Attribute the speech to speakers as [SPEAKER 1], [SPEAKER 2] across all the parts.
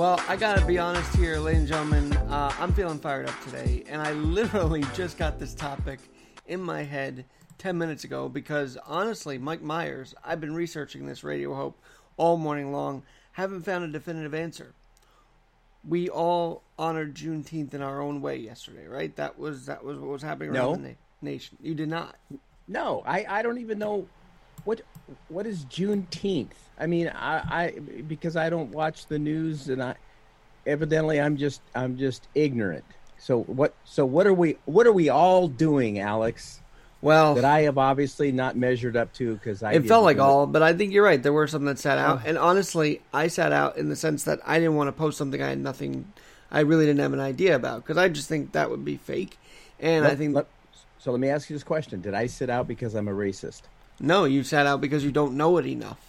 [SPEAKER 1] Well, I gotta be honest here, ladies and gentlemen. Uh, I'm feeling fired up today, and I literally just got this topic in my head 10 minutes ago because honestly, Mike Myers, I've been researching this Radio Hope all morning long, haven't found a definitive answer. We all honored Juneteenth in our own way yesterday, right? That was that was what was happening around
[SPEAKER 2] No.
[SPEAKER 1] the na- nation. You did not.
[SPEAKER 2] No, I, I don't even know what what is Juneteenth. I mean, I, I because I don't watch the news and I evidently I'm just I'm just ignorant. So what so what are we what are we all doing, Alex?
[SPEAKER 1] Well,
[SPEAKER 2] That I have obviously not measured up to because I
[SPEAKER 1] it felt like all, but I think you're right. There were some that sat out, and honestly, I sat out in the sense that I didn't want to post something I had nothing, I really didn't have an idea about because I just think that would be fake, and I think
[SPEAKER 2] let- so. Let me ask you this question: Did I sit out because I'm a racist?
[SPEAKER 1] No, you sat out because you don't know it enough,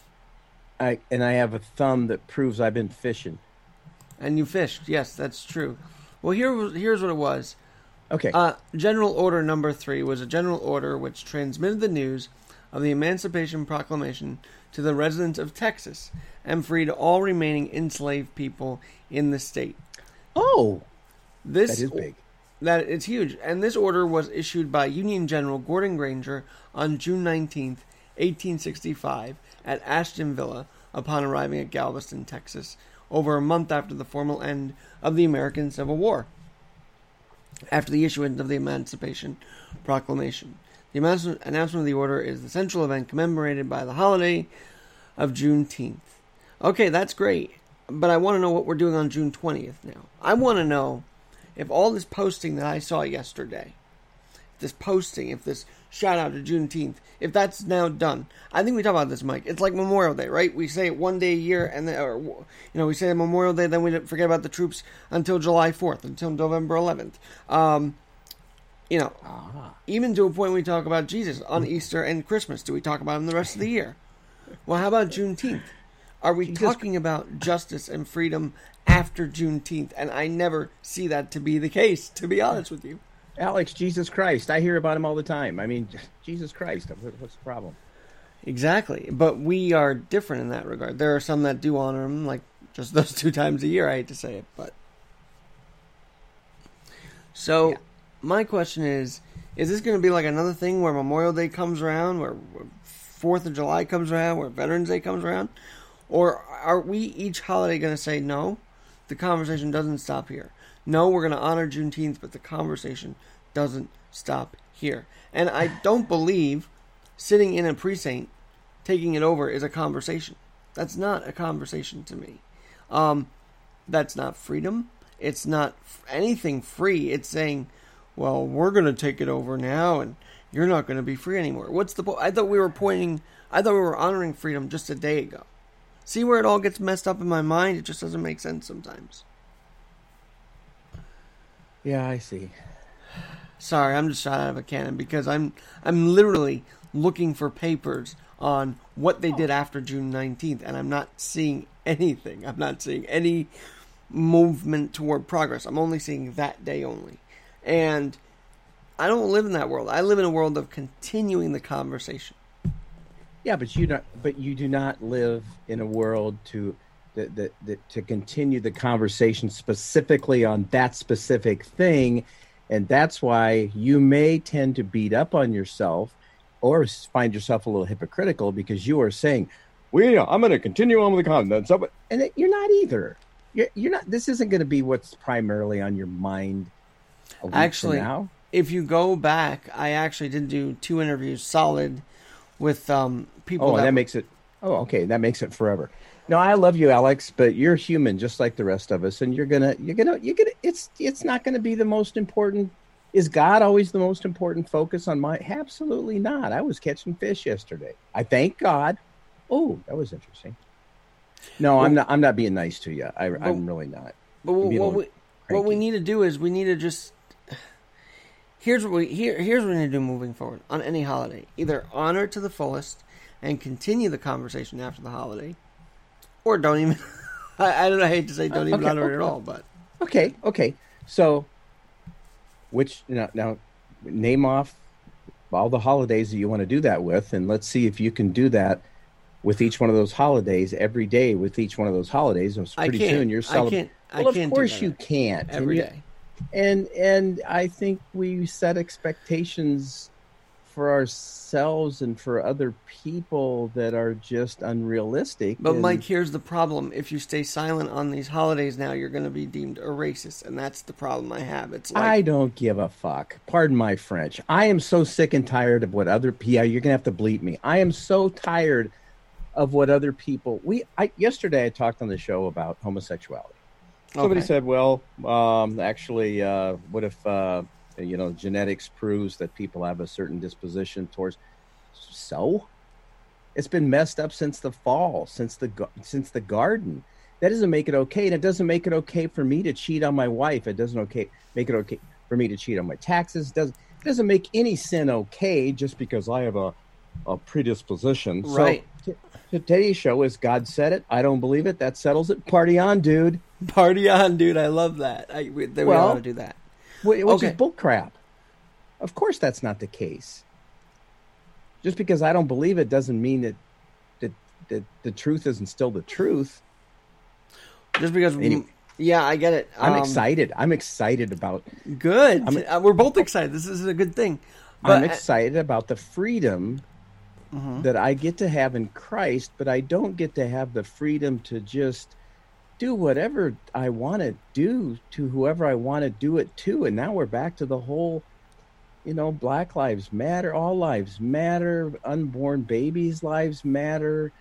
[SPEAKER 2] I and I have a thumb that proves I've been fishing.
[SPEAKER 1] and you fished. Yes, that's true. Well, here here's what it was.
[SPEAKER 2] Okay.
[SPEAKER 1] Uh, general Order Number Three was a general order which transmitted the news of the Emancipation Proclamation to the residents of Texas and freed all remaining enslaved people in the state.
[SPEAKER 2] oh,
[SPEAKER 1] This
[SPEAKER 2] that is big.
[SPEAKER 1] That it's huge, and this order was issued by Union General Gordon Granger on June nineteenth, eighteen sixty-five, at Ashton Villa, upon arriving at Galveston, Texas, over a month after the formal end of the American Civil War. After the issuance of the Emancipation Proclamation, the announcement of the order is the central event commemorated by the holiday of Juneteenth. Okay, that's great, but I want to know what we're doing on June twentieth now. I want to know if all this posting that I saw yesterday, this posting, if this shout out to Juneteenth, if that's now done, I think we talk about this, Mike. It's like Memorial Day, right? We say it one day a year, and then, or you know, we say Memorial Day, then we forget about the troops until July fourth, until November eleventh. Um, you know, even to a point we talk about Jesus on Easter and Christmas. Do we talk about him the rest of the year? Well, how about Juneteenth? Are we talking about justice and freedom after Juneteenth? And I never see that to be the case, to be honest with you.
[SPEAKER 2] Alex, Jesus Christ. I hear about him all the time. I mean, Jesus Christ. What's the problem?
[SPEAKER 1] Exactly. But we are different in that regard. There are some that do honor him, like just those two times a year. I hate to say it, but. So,
[SPEAKER 2] Yeah.
[SPEAKER 1] my question is is this going to be like another thing where Memorial Day comes around, where where Fourth of July comes around, where Veterans Day comes around? Or are we each holiday going to say, no, the conversation doesn't stop here? No, we're going to honor Juneteenth, but the conversation doesn't stop here. And I don't believe sitting in a precinct taking it over is a conversation. That's not a conversation to me. Um, that's not freedom. It's not anything free. It's saying, well, we're going to take it over now and you're not going to be free anymore. What's the point? I thought we were pointing, I thought we were honoring freedom just a day ago. See where it all gets messed up in my mind? It just doesn't make sense sometimes.
[SPEAKER 2] Yeah, I see.
[SPEAKER 1] Sorry, I'm just shot out of a cannon because I'm I'm literally looking for papers on what they did after June 19th and I'm not seeing anything. I'm not seeing any movement toward progress. I'm only seeing that day only. And I don't live in that world. I live in a world of continuing the conversation.
[SPEAKER 2] Yeah, but you not but you do not live in a world to that, that, that to continue the conversation specifically on that specific thing. And that's why you may tend to beat up on yourself or find yourself a little hypocritical because you are saying well uh, i'm going to continue on with the content. So, but- and it, you're not either. You're, you're not this isn't going to be what's primarily on your mind a week from
[SPEAKER 1] Actually,
[SPEAKER 2] now.
[SPEAKER 1] if you go back, I actually did do two interviews solid with um, people
[SPEAKER 2] Oh,
[SPEAKER 1] that
[SPEAKER 2] that makes it. Oh, okay, that makes it forever. No, I love you, Alex, but you're human just like the rest of us, and you're gonna, you're gonna, you're gonna. It's, it's not gonna be the most important. Is God always the most important focus on my? Absolutely not. I was catching fish yesterday. I thank God. Oh, that was interesting. No, I'm not. I'm not being nice to you. I, I'm really not.
[SPEAKER 1] But what, what we what we need to do is we need to just here's what we here here's what we need to do moving forward on any holiday. Either honor to the fullest and continue the conversation after the holiday, or don't even. I, I don't. I hate to say don't even
[SPEAKER 2] okay,
[SPEAKER 1] honor it at all, but
[SPEAKER 2] Okay, okay. So, which now, now name off all the holidays that you want to do that with, and let's see if you can do that with each one of those holidays every day with each one of those holidays. And
[SPEAKER 1] I
[SPEAKER 2] pretty soon you're celebrating. Well,
[SPEAKER 1] can't
[SPEAKER 2] of course you can't.
[SPEAKER 1] Every day.
[SPEAKER 2] And and I think we set expectations for ourselves and for other people that are just unrealistic.
[SPEAKER 1] But
[SPEAKER 2] and-
[SPEAKER 1] Mike, here's the problem: if you stay silent on these holidays now, you're going to be deemed a racist, and that's the problem I have. It's like
[SPEAKER 2] I don't give a fuck. Pardon my French. I am so sick and tired of what other yeah, you're gonna have to bleep me. I am so tired of what other people we I yesterday I talked on the show about homosexuality. Somebody
[SPEAKER 1] Okay.
[SPEAKER 2] said, "Well, um, actually, uh, what if uh, you know genetics proves that people have a certain disposition towards?" So, it's been messed up since the fall, since the since the garden. That doesn't make it okay, and it doesn't make it okay for me to cheat on my wife. It doesn't okay make it okay for me to cheat on my taxes. It doesn't it doesn't make any sin okay just because I have a a predisposition.
[SPEAKER 1] Right.
[SPEAKER 2] So, t- today's show is God said it. I don't believe it. That settles it. Party on, dude.
[SPEAKER 1] party on, dude. I love that. I we, we
[SPEAKER 2] Well-
[SPEAKER 1] ought to do that.
[SPEAKER 2] Wh- Which
[SPEAKER 1] Okay.
[SPEAKER 2] is bullcrap. Of course, that's not the case. Just because I don't believe it doesn't mean that that, that the truth isn't still the truth.
[SPEAKER 1] Just because,
[SPEAKER 2] Anyway.
[SPEAKER 1] yeah, I get it.
[SPEAKER 2] I'm
[SPEAKER 1] Um,
[SPEAKER 2] excited. I'm excited about.
[SPEAKER 1] Good.
[SPEAKER 2] I'm-
[SPEAKER 1] Uh, we're both excited. This is a good thing.
[SPEAKER 2] I'm excited about the freedom
[SPEAKER 1] Mhm.
[SPEAKER 2] that I get to have in Christ, but I don't get to have the freedom to just do whatever I want to do to whoever I want to do it to. And now we're back to the whole, you know, Black Lives Matter, all lives matter, unborn babies' lives matter,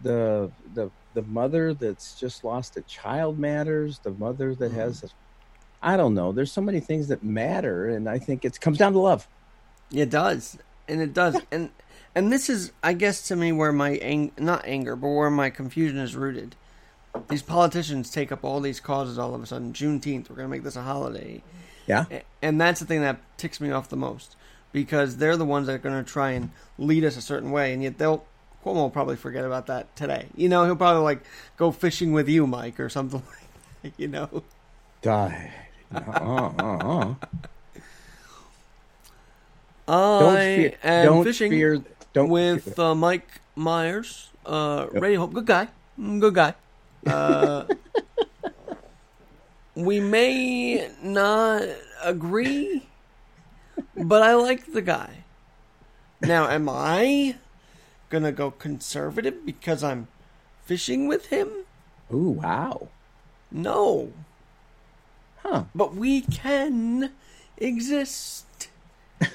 [SPEAKER 2] the the the mother that's just lost a child matters, the mother that has a I don't know. There's so many things that matter, and I think it comes down to love.
[SPEAKER 1] It does, and it does, and and this is, I guess, to me, where my ang- not anger, but where my confusion is rooted. These politicians take up all these causes all of a sudden. Juneteenth, we're going to make this a holiday,
[SPEAKER 2] Yeah.
[SPEAKER 1] And that's the thing that ticks me off the most because they're the ones that are going to try and lead us a certain way, and yet they'll. Cuomo will probably forget about that today. You know, he'll probably like go fishing with you, Mike, or something like that. You know.
[SPEAKER 2] Die. Uh, uh, uh.
[SPEAKER 1] I
[SPEAKER 2] Don't fear.
[SPEAKER 1] am
[SPEAKER 2] Don't
[SPEAKER 1] fishing
[SPEAKER 2] fear. Don't
[SPEAKER 1] with uh, Mike Myers, uh, Radio Hope. Good guy. Mm, Good guy. Uh, we may not agree, but I like the guy. Now, am I gonna go conservative because I'm fishing with him?
[SPEAKER 2] Ooh, wow.
[SPEAKER 1] No,
[SPEAKER 2] Huh.
[SPEAKER 1] but we can exist.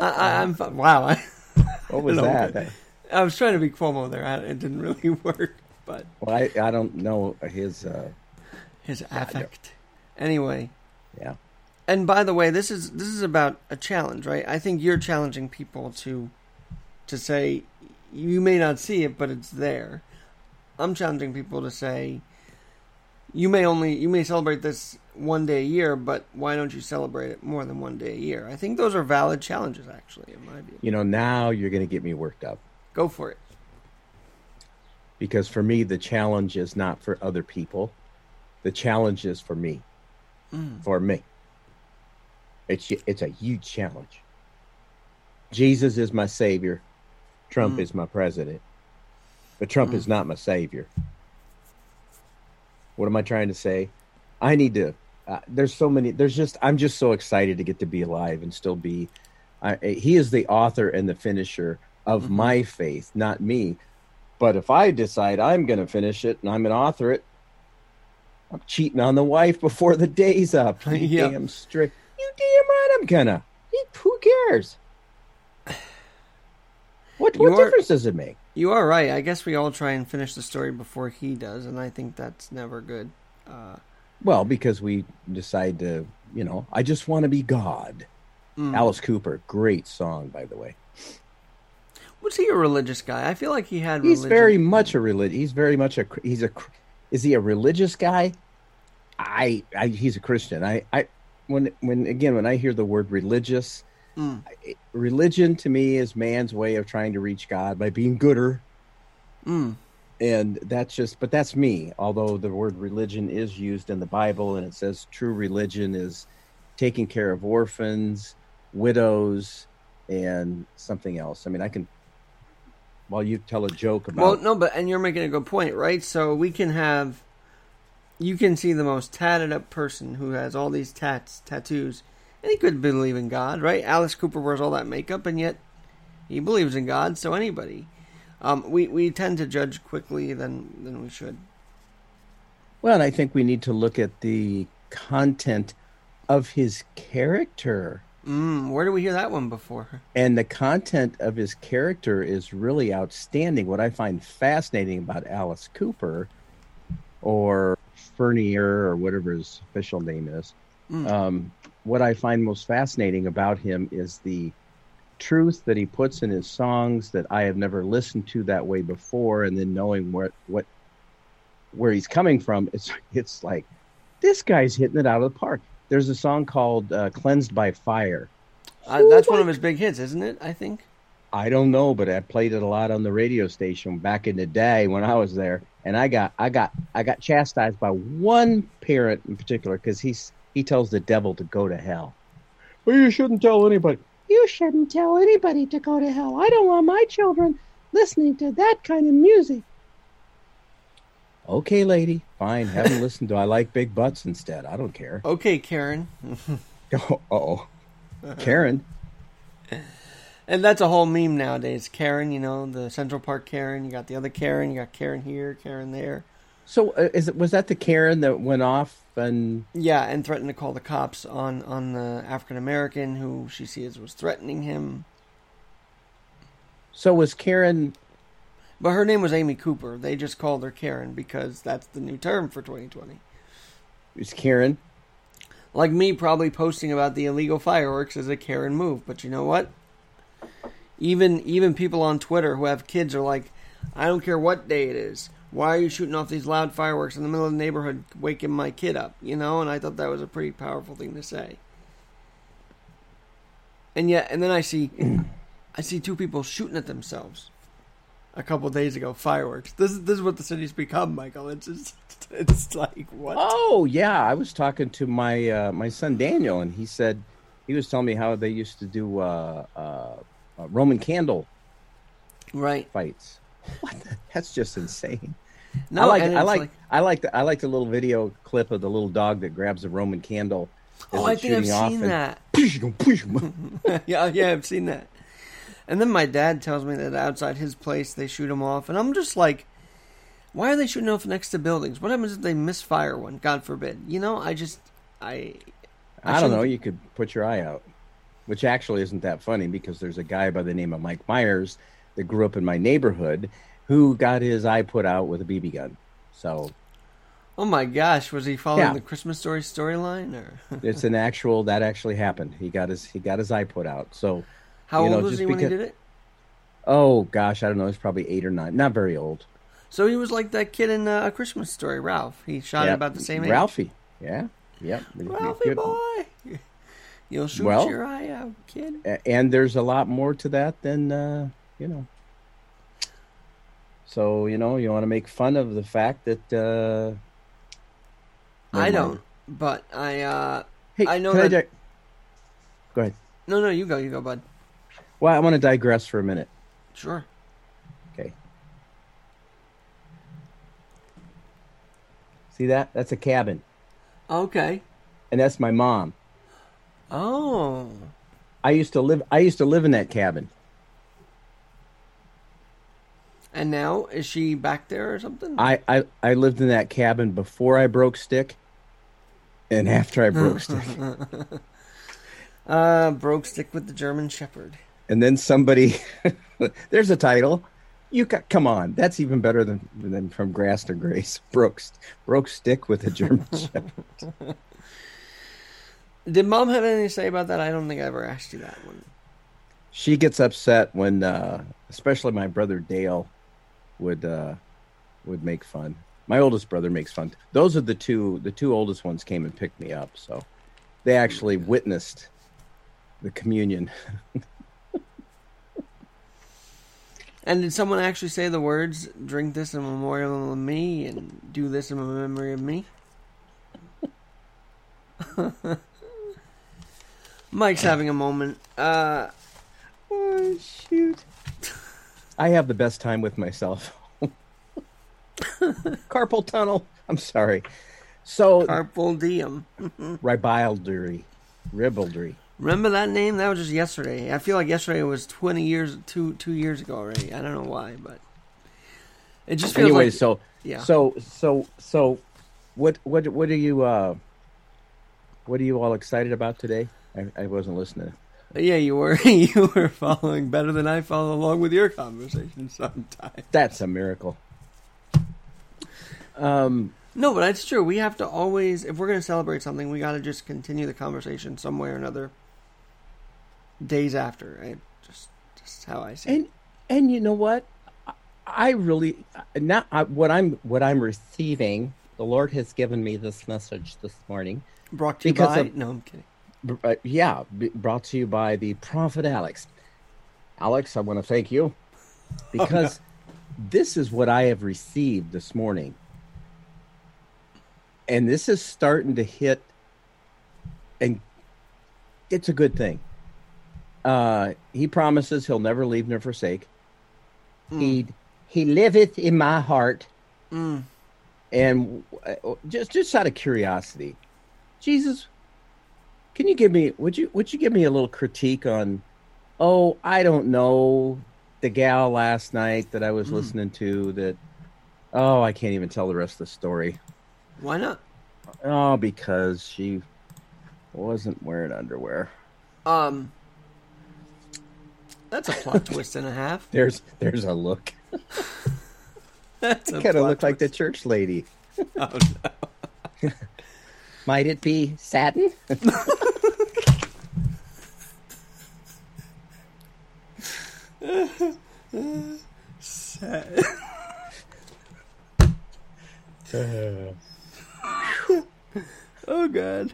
[SPEAKER 1] I, I'm wow. I,
[SPEAKER 2] What was that?
[SPEAKER 1] I was trying to be Cuomo there. I, it didn't really work, but
[SPEAKER 2] Well, I, I don't know his. Uh,
[SPEAKER 1] his affect. Anyway,
[SPEAKER 2] yeah.
[SPEAKER 1] and by the way, this is this is about a challenge, right? I think you're challenging people to to say you may not see it, but it's there. I'm challenging people to say you may only you may celebrate this one day a year, but why don't you celebrate it more than one day a year? I think those are valid challenges, actually, in my view.
[SPEAKER 2] You know, now you're going to get me worked up
[SPEAKER 1] Go for it.
[SPEAKER 2] because for me, the challenge is not for other people. The challenge is for me.
[SPEAKER 1] Mm.
[SPEAKER 2] For me. It's it's a huge challenge. Jesus is my savior. Trump
[SPEAKER 1] Mm.
[SPEAKER 2] is my president. But Trump is not my savior. What am I trying to say? I need to. Uh, there's so many. There's just. I'm just so excited to get to be alive and still be. I, he is the author and the finisher of
[SPEAKER 1] Mhm.
[SPEAKER 2] my faith, not me. But if I decide I'm going to finish it and I'm an author it, I'm cheating on the wife before the day's up. You damn straight. You damn right I'm gonna. Who cares? What what
[SPEAKER 1] You're-
[SPEAKER 2] difference does it make?
[SPEAKER 1] You are right. I guess we all try and finish the story before he does, and I think that's never good. Uh,
[SPEAKER 2] Well, because we decide to, you know, I just want to be God.
[SPEAKER 1] mm.
[SPEAKER 2] Alice Cooper, great song, by the way.
[SPEAKER 1] Was he a religious guy? I feel like he had.
[SPEAKER 2] He's
[SPEAKER 1] religion.
[SPEAKER 2] very much a religious. He's very much a. He's a. Is he a religious guy? I, I. He's a Christian. I. I. When when again when I hear the word religious,
[SPEAKER 1] Mm.
[SPEAKER 2] religion to me is man's way of trying to reach God by being gooder.
[SPEAKER 1] Mm.
[SPEAKER 2] And that's just but that's me although the word religion is used in the bible and it says true religion is taking care of orphans widows and something else i mean i can while you tell a joke about.
[SPEAKER 1] Well, no, but and you're making a good point, right? So we can have, you can see the most tatted up person who has all these tats, tattoos, and he could believe in God, right? Alice Cooper wears all that makeup, and yet he believes in God. So anybody, um, we we tend to judge quickly than than we should.
[SPEAKER 2] Well, and I think we need to look at the content of his character.
[SPEAKER 1] Mm, where did we hear that one before?
[SPEAKER 2] And the content of his character is really outstanding. What I find fascinating about Alice Cooper, or Furnier, or whatever his official name is,
[SPEAKER 1] Mm.
[SPEAKER 2] um, what I find most fascinating about him is the truth that he puts in his songs that I have never listened to that way before, and then knowing what what where he's coming from, it's it's like this guy's hitting it out of the park. There's a song called uh, "Cleansed by Fire."
[SPEAKER 1] Uh, that's one of his big hits, isn't it? I think.
[SPEAKER 2] I don't know, but I played it a lot on the radio station back in the day when I was there, and I got I got I got chastised by one parent in particular because he's he tells the devil to go to hell. Well, you shouldn't tell anybody. You shouldn't tell anybody to go to hell. I don't want my children listening to that kind of music. Okay, lady, fine. Have them listen to I like big butts instead. I don't care.
[SPEAKER 1] Okay, Karen.
[SPEAKER 2] Oh, oh, Karen.
[SPEAKER 1] And that's a whole meme nowadays. Karen, you know, the Central Park Karen. You got the other Karen. You got Karen here, Karen there.
[SPEAKER 2] So, uh, is it was that the Karen that went off and
[SPEAKER 1] Yeah, and threatened to call the cops on on the African American who she sees was threatening him.
[SPEAKER 2] so was Karen
[SPEAKER 1] But her name was Amy Cooper. They just called her Karen because that's the new term for 2020.
[SPEAKER 2] was Karen
[SPEAKER 1] Like me probably posting about the illegal fireworks is a Karen move, but you know what? Even even people on Twitter who have kids are like, I don't care what day it is. Why are you shooting off these loud fireworks in the middle of the neighborhood, waking my kid up? You know, and I thought that was a pretty powerful thing to say. And yet, and then I see, I see two people shooting at themselves. A couple days ago, fireworks. This is this is what the city's become, Michael. It's just, it's like what?
[SPEAKER 2] Oh yeah, I was talking to my uh, my son Daniel, and he said he was telling me how they used to do uh, uh, uh, Roman candle
[SPEAKER 1] Right.
[SPEAKER 2] fights. What? The? That's just insane.
[SPEAKER 1] No,
[SPEAKER 2] I like I
[SPEAKER 1] it's
[SPEAKER 2] like, I like the I like the little video clip of the little dog that grabs a Roman candle.
[SPEAKER 1] Oh, I think I've seen that. yeah, yeah, I've seen that. And then my dad tells me that outside his place they shoot them off, and I'm just like, why are they shooting off next to buildings? What happens if they misfire one? God forbid. You know, I just, I,
[SPEAKER 2] I don't know. You could put your eye out, which actually isn't that funny because there's a guy by the name of Mike Myers that grew up in my neighborhood who got his eye put out with a BB gun. So
[SPEAKER 1] Oh my gosh, was he following
[SPEAKER 2] Yeah.
[SPEAKER 1] the Christmas story storyline, or
[SPEAKER 2] it's an actual that actually happened. He got his he got his eye put out. So
[SPEAKER 1] how
[SPEAKER 2] You
[SPEAKER 1] old
[SPEAKER 2] know,
[SPEAKER 1] was he when he did it?
[SPEAKER 2] oh gosh, I don't know. He's probably eight or nine. Not very old.
[SPEAKER 1] So he was like that kid in uh, a Christmas story, Ralph. He shot
[SPEAKER 2] Yeah,
[SPEAKER 1] about the same age.
[SPEAKER 2] Ralphie. Yeah. Yep.
[SPEAKER 1] Ralphie
[SPEAKER 2] Good-
[SPEAKER 1] boy, you'll shoot
[SPEAKER 2] Well-
[SPEAKER 1] your eye out, kid.
[SPEAKER 2] And there's a lot more to that than uh, you know. So you know you want to make fun of the fact that. Uh,
[SPEAKER 1] I don't, but I. uh
[SPEAKER 2] Hey,
[SPEAKER 1] I know that-
[SPEAKER 2] di- Go ahead.
[SPEAKER 1] No, no, you go, you go, bud.
[SPEAKER 2] Well, I want to digress for a minute.
[SPEAKER 1] Sure.
[SPEAKER 2] Okay. See that? That's a cabin,
[SPEAKER 1] Okay.
[SPEAKER 2] and that's my mom.
[SPEAKER 1] Oh.
[SPEAKER 2] I used to live. I used to live in that cabin.
[SPEAKER 1] And now is she back there or something?
[SPEAKER 2] I, I, I lived in that cabin before I broke stick, and after I broke stick.
[SPEAKER 1] Uh, broke stick with the German Shepherd.
[SPEAKER 2] And then somebody, there's a title. You got, come on, that's even better than than from Grass to Grace. Broke broke stick with a German Shepherd.
[SPEAKER 1] Did mom have anything to say about that? I don't think I ever asked you that one.
[SPEAKER 2] She gets upset when, uh, especially my brother Dale, would uh, would make fun. My oldest brother makes fun. Those are the two. The two oldest ones came and picked me up, so they actually witnessed the communion.
[SPEAKER 1] And did someone actually say the words, drink this in memorial of me and do this in memory of me? Mike's having a moment. Uh,
[SPEAKER 2] Oh shoot! I have the best time with myself. Carpal tunnel. I'm sorry. So
[SPEAKER 1] Carpal diem.
[SPEAKER 2] ribaldry, ribaldry.
[SPEAKER 1] Remember that name? That was just yesterday. I feel like yesterday was twenty years, two two years ago already. I don't know why, but it just feels
[SPEAKER 2] Anyway,
[SPEAKER 1] like
[SPEAKER 2] so
[SPEAKER 1] yeah.
[SPEAKER 2] so so so, what what what are you uh, what are you all excited about today? I, I wasn't listening.
[SPEAKER 1] Yeah, you were you were following better than I follow along with your conversation sometimes.
[SPEAKER 2] That's a miracle. Um,
[SPEAKER 1] No, but it's true. We have to always, if we're going to celebrate something, we got to just continue the conversation some way or another. Days after, right? Just, just how I see. it.
[SPEAKER 2] and and you know what? I- I really now I, what I'm what I'm receiving. The Lord has given me this message this morning.
[SPEAKER 1] Brought to you
[SPEAKER 2] because
[SPEAKER 1] by.
[SPEAKER 2] of-
[SPEAKER 1] no, I'm kidding.
[SPEAKER 2] Uh, yeah, b- brought to you by the Prophet Alex. Alex, I want to thank you because this is what I have received this morning. And this is starting to hit, and it's a good thing. Uh, he promises he'll never leave nor forsake. He he liveth in my heart.
[SPEAKER 1] Mm.
[SPEAKER 2] And uh, just just out of curiosity, Jesus, can you give me would you would you give me a little critique on oh, I don't know, the gal last night that I was listening to that oh, I can't even tell the rest of the story.
[SPEAKER 1] Why not?
[SPEAKER 2] Oh, because she wasn't wearing underwear.
[SPEAKER 1] Um, that's a plot twist and a half.
[SPEAKER 2] There's there's a look.
[SPEAKER 1] That's
[SPEAKER 2] Kind of looked like the church lady.
[SPEAKER 1] Oh, no.
[SPEAKER 2] Might it be satin?
[SPEAKER 1] Sad. Oh god.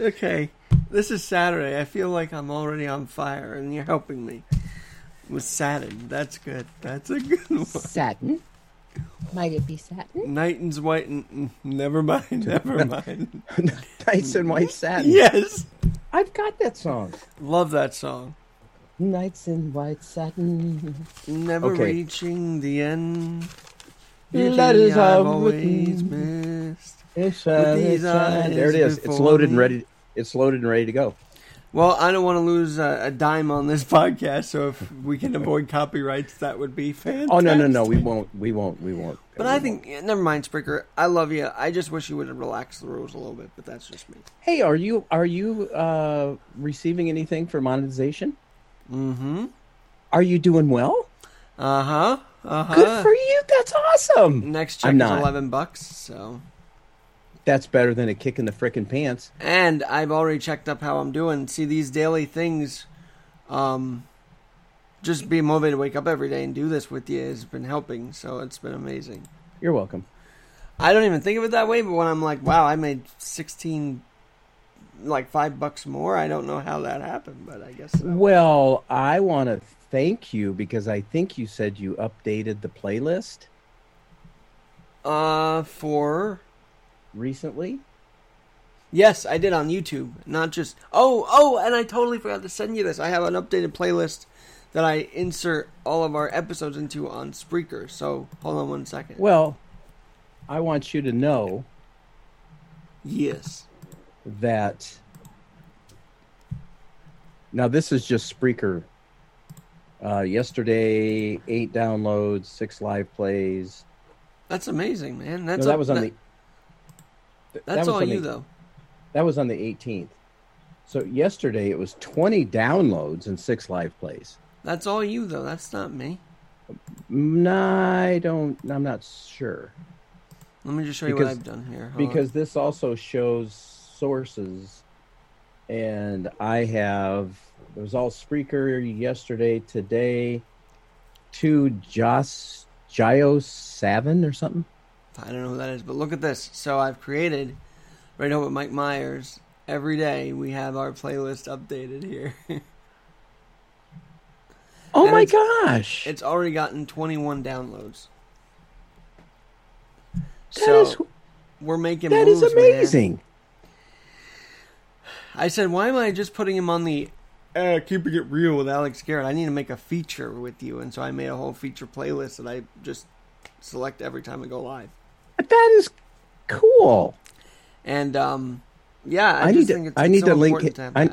[SPEAKER 1] Okay. This is Saturday. I feel like I'm already on fire and you're helping me. With satin. That's good. That's a good one.
[SPEAKER 3] Satin. Might it be satin?
[SPEAKER 1] Nighton's white and mm, never mind. Never mind.
[SPEAKER 2] Nice and white satin.
[SPEAKER 1] yes.
[SPEAKER 2] I've got that song.
[SPEAKER 1] Love that song.
[SPEAKER 2] Nights in white satin.
[SPEAKER 1] Never
[SPEAKER 2] Okay.
[SPEAKER 1] reaching the end.
[SPEAKER 2] Letters
[SPEAKER 1] Beauty I've
[SPEAKER 2] I've
[SPEAKER 1] always
[SPEAKER 2] written.
[SPEAKER 1] missed.
[SPEAKER 2] It's
[SPEAKER 1] With these eyes
[SPEAKER 2] There it is. It's loaded and ready. It's loaded and ready to go.
[SPEAKER 1] Well, I don't want to lose a, a dime on this podcast, so if we can avoid copyrights, that would be fantastic.
[SPEAKER 2] Oh no no no! We won't. We won't. We won't.
[SPEAKER 1] But
[SPEAKER 2] We
[SPEAKER 1] I think, never mind, Spreaker. I love you. I just wish you would relax the rules a little bit, but that's just me.
[SPEAKER 2] Hey, are you are you uh, receiving anything for monetization?
[SPEAKER 1] Mm-hmm.
[SPEAKER 2] Are you doing well?
[SPEAKER 1] Uh huh. Uh-huh.
[SPEAKER 2] Good for you. That's awesome.
[SPEAKER 1] Next check
[SPEAKER 2] I'm
[SPEAKER 1] is
[SPEAKER 2] not.
[SPEAKER 1] eleven bucks. So,
[SPEAKER 2] That's better than a kick in the frickin' pants.
[SPEAKER 1] and I've already checked up how I'm doing. See these daily things. Um, just being motivated to wake up every day and do this with you has been helping. So it's been amazing.
[SPEAKER 2] You're welcome.
[SPEAKER 1] I don't even think of it that way, but when I'm like, wow, I made sixteen, like five bucks more. I don't know how that happened, but I guess. So.
[SPEAKER 2] Well, I want to thank you because I think you said you updated the playlist
[SPEAKER 1] Uh, for
[SPEAKER 2] recently.
[SPEAKER 1] Yes, I did on YouTube. Not just oh oh, and I totally forgot to send you this. I have an updated playlist that I insert all of our episodes into on Spreaker. So hold on one second.
[SPEAKER 2] Well, I want you to know
[SPEAKER 1] Yes.
[SPEAKER 2] That now this is just Spreaker. Uh, yesterday, eight downloads, six live plays.
[SPEAKER 1] That's amazing, man.
[SPEAKER 2] No, that
[SPEAKER 1] a-
[SPEAKER 2] was on
[SPEAKER 1] that-
[SPEAKER 2] the. th- that
[SPEAKER 1] That's
[SPEAKER 2] was
[SPEAKER 1] all
[SPEAKER 2] on
[SPEAKER 1] you
[SPEAKER 2] the-
[SPEAKER 1] though.
[SPEAKER 2] That was on the 18th. So yesterday it was 20 downloads and six live plays.
[SPEAKER 1] That's all you though. That's not me.
[SPEAKER 2] No, I don't. I'm not sure
[SPEAKER 1] Let me just show you
[SPEAKER 2] Because-
[SPEAKER 1] what I've done here. Hold on.
[SPEAKER 2] because this also shows sources, and I have it was all Spreaker yesterday, today, to Joss Gios Savin or something.
[SPEAKER 1] I don't know who that is, but look at this. So I've created right over with Mike Myers. Every day we have our playlist updated here.
[SPEAKER 2] Oh
[SPEAKER 1] And
[SPEAKER 2] my
[SPEAKER 1] it's-
[SPEAKER 2] gosh!
[SPEAKER 1] it's already gotten 21 downloads.
[SPEAKER 2] That
[SPEAKER 1] so
[SPEAKER 2] is
[SPEAKER 1] we're making
[SPEAKER 2] that is
[SPEAKER 1] moves, man. I said, why am I just putting him on the uh, keeping it real with Alex Garrett. I need to make a feature with you, and so I made a whole feature playlist that I just select every time I go live.
[SPEAKER 2] That is cool.
[SPEAKER 1] And um, yeah, I,
[SPEAKER 2] I
[SPEAKER 1] just
[SPEAKER 2] need to-
[SPEAKER 1] it's,
[SPEAKER 2] I need
[SPEAKER 1] so
[SPEAKER 2] to link it-
[SPEAKER 1] to have
[SPEAKER 2] I-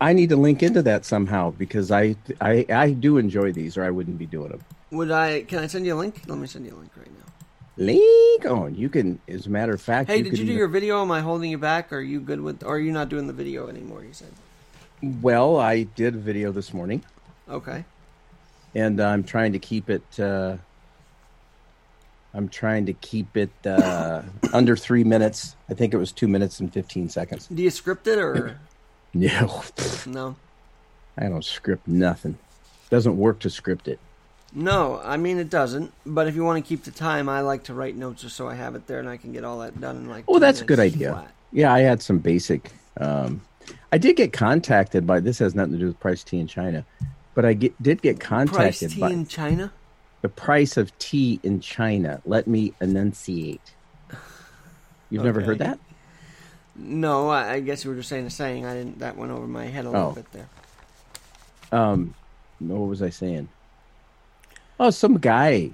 [SPEAKER 2] I need to link into that somehow because I, I I do enjoy these, or I wouldn't be doing them.
[SPEAKER 1] Would I? Can I send you a link? Let me send you a link right now.
[SPEAKER 2] Link on. You can, as a matter of fact.
[SPEAKER 1] Hey,
[SPEAKER 2] you
[SPEAKER 1] did you do your video? Am I holding you back? Are you good with? Or are you not doing the video anymore? You said.
[SPEAKER 2] Well, I did a video this morning,
[SPEAKER 1] Okay.
[SPEAKER 2] and I'm trying to keep it. Uh, I'm trying to keep it uh, under three minutes. I think it was two minutes and fifteen seconds.
[SPEAKER 1] Do you script it or
[SPEAKER 2] No,
[SPEAKER 1] no?
[SPEAKER 2] I don't script nothing. Doesn't work to script it.
[SPEAKER 1] No, I mean it doesn't. But if you want to keep the time, I like to write notes just so I have it there and I can get all that done in like.
[SPEAKER 2] Oh, that's a good idea.
[SPEAKER 1] flat.
[SPEAKER 2] Yeah, I had some basic. Um, I did get contacted by. This has nothing to do with price tea in China, but I get, did get
[SPEAKER 1] Price
[SPEAKER 2] contacted
[SPEAKER 1] tea
[SPEAKER 2] by
[SPEAKER 1] in China.
[SPEAKER 2] the price of tea in China. Let me enunciate. You've never heard that?
[SPEAKER 1] No, I, I guess you were just saying a saying. I didn't. That went over my head a little
[SPEAKER 2] Oh.
[SPEAKER 1] bit there.
[SPEAKER 2] Um, what was I saying? Oh, some guy.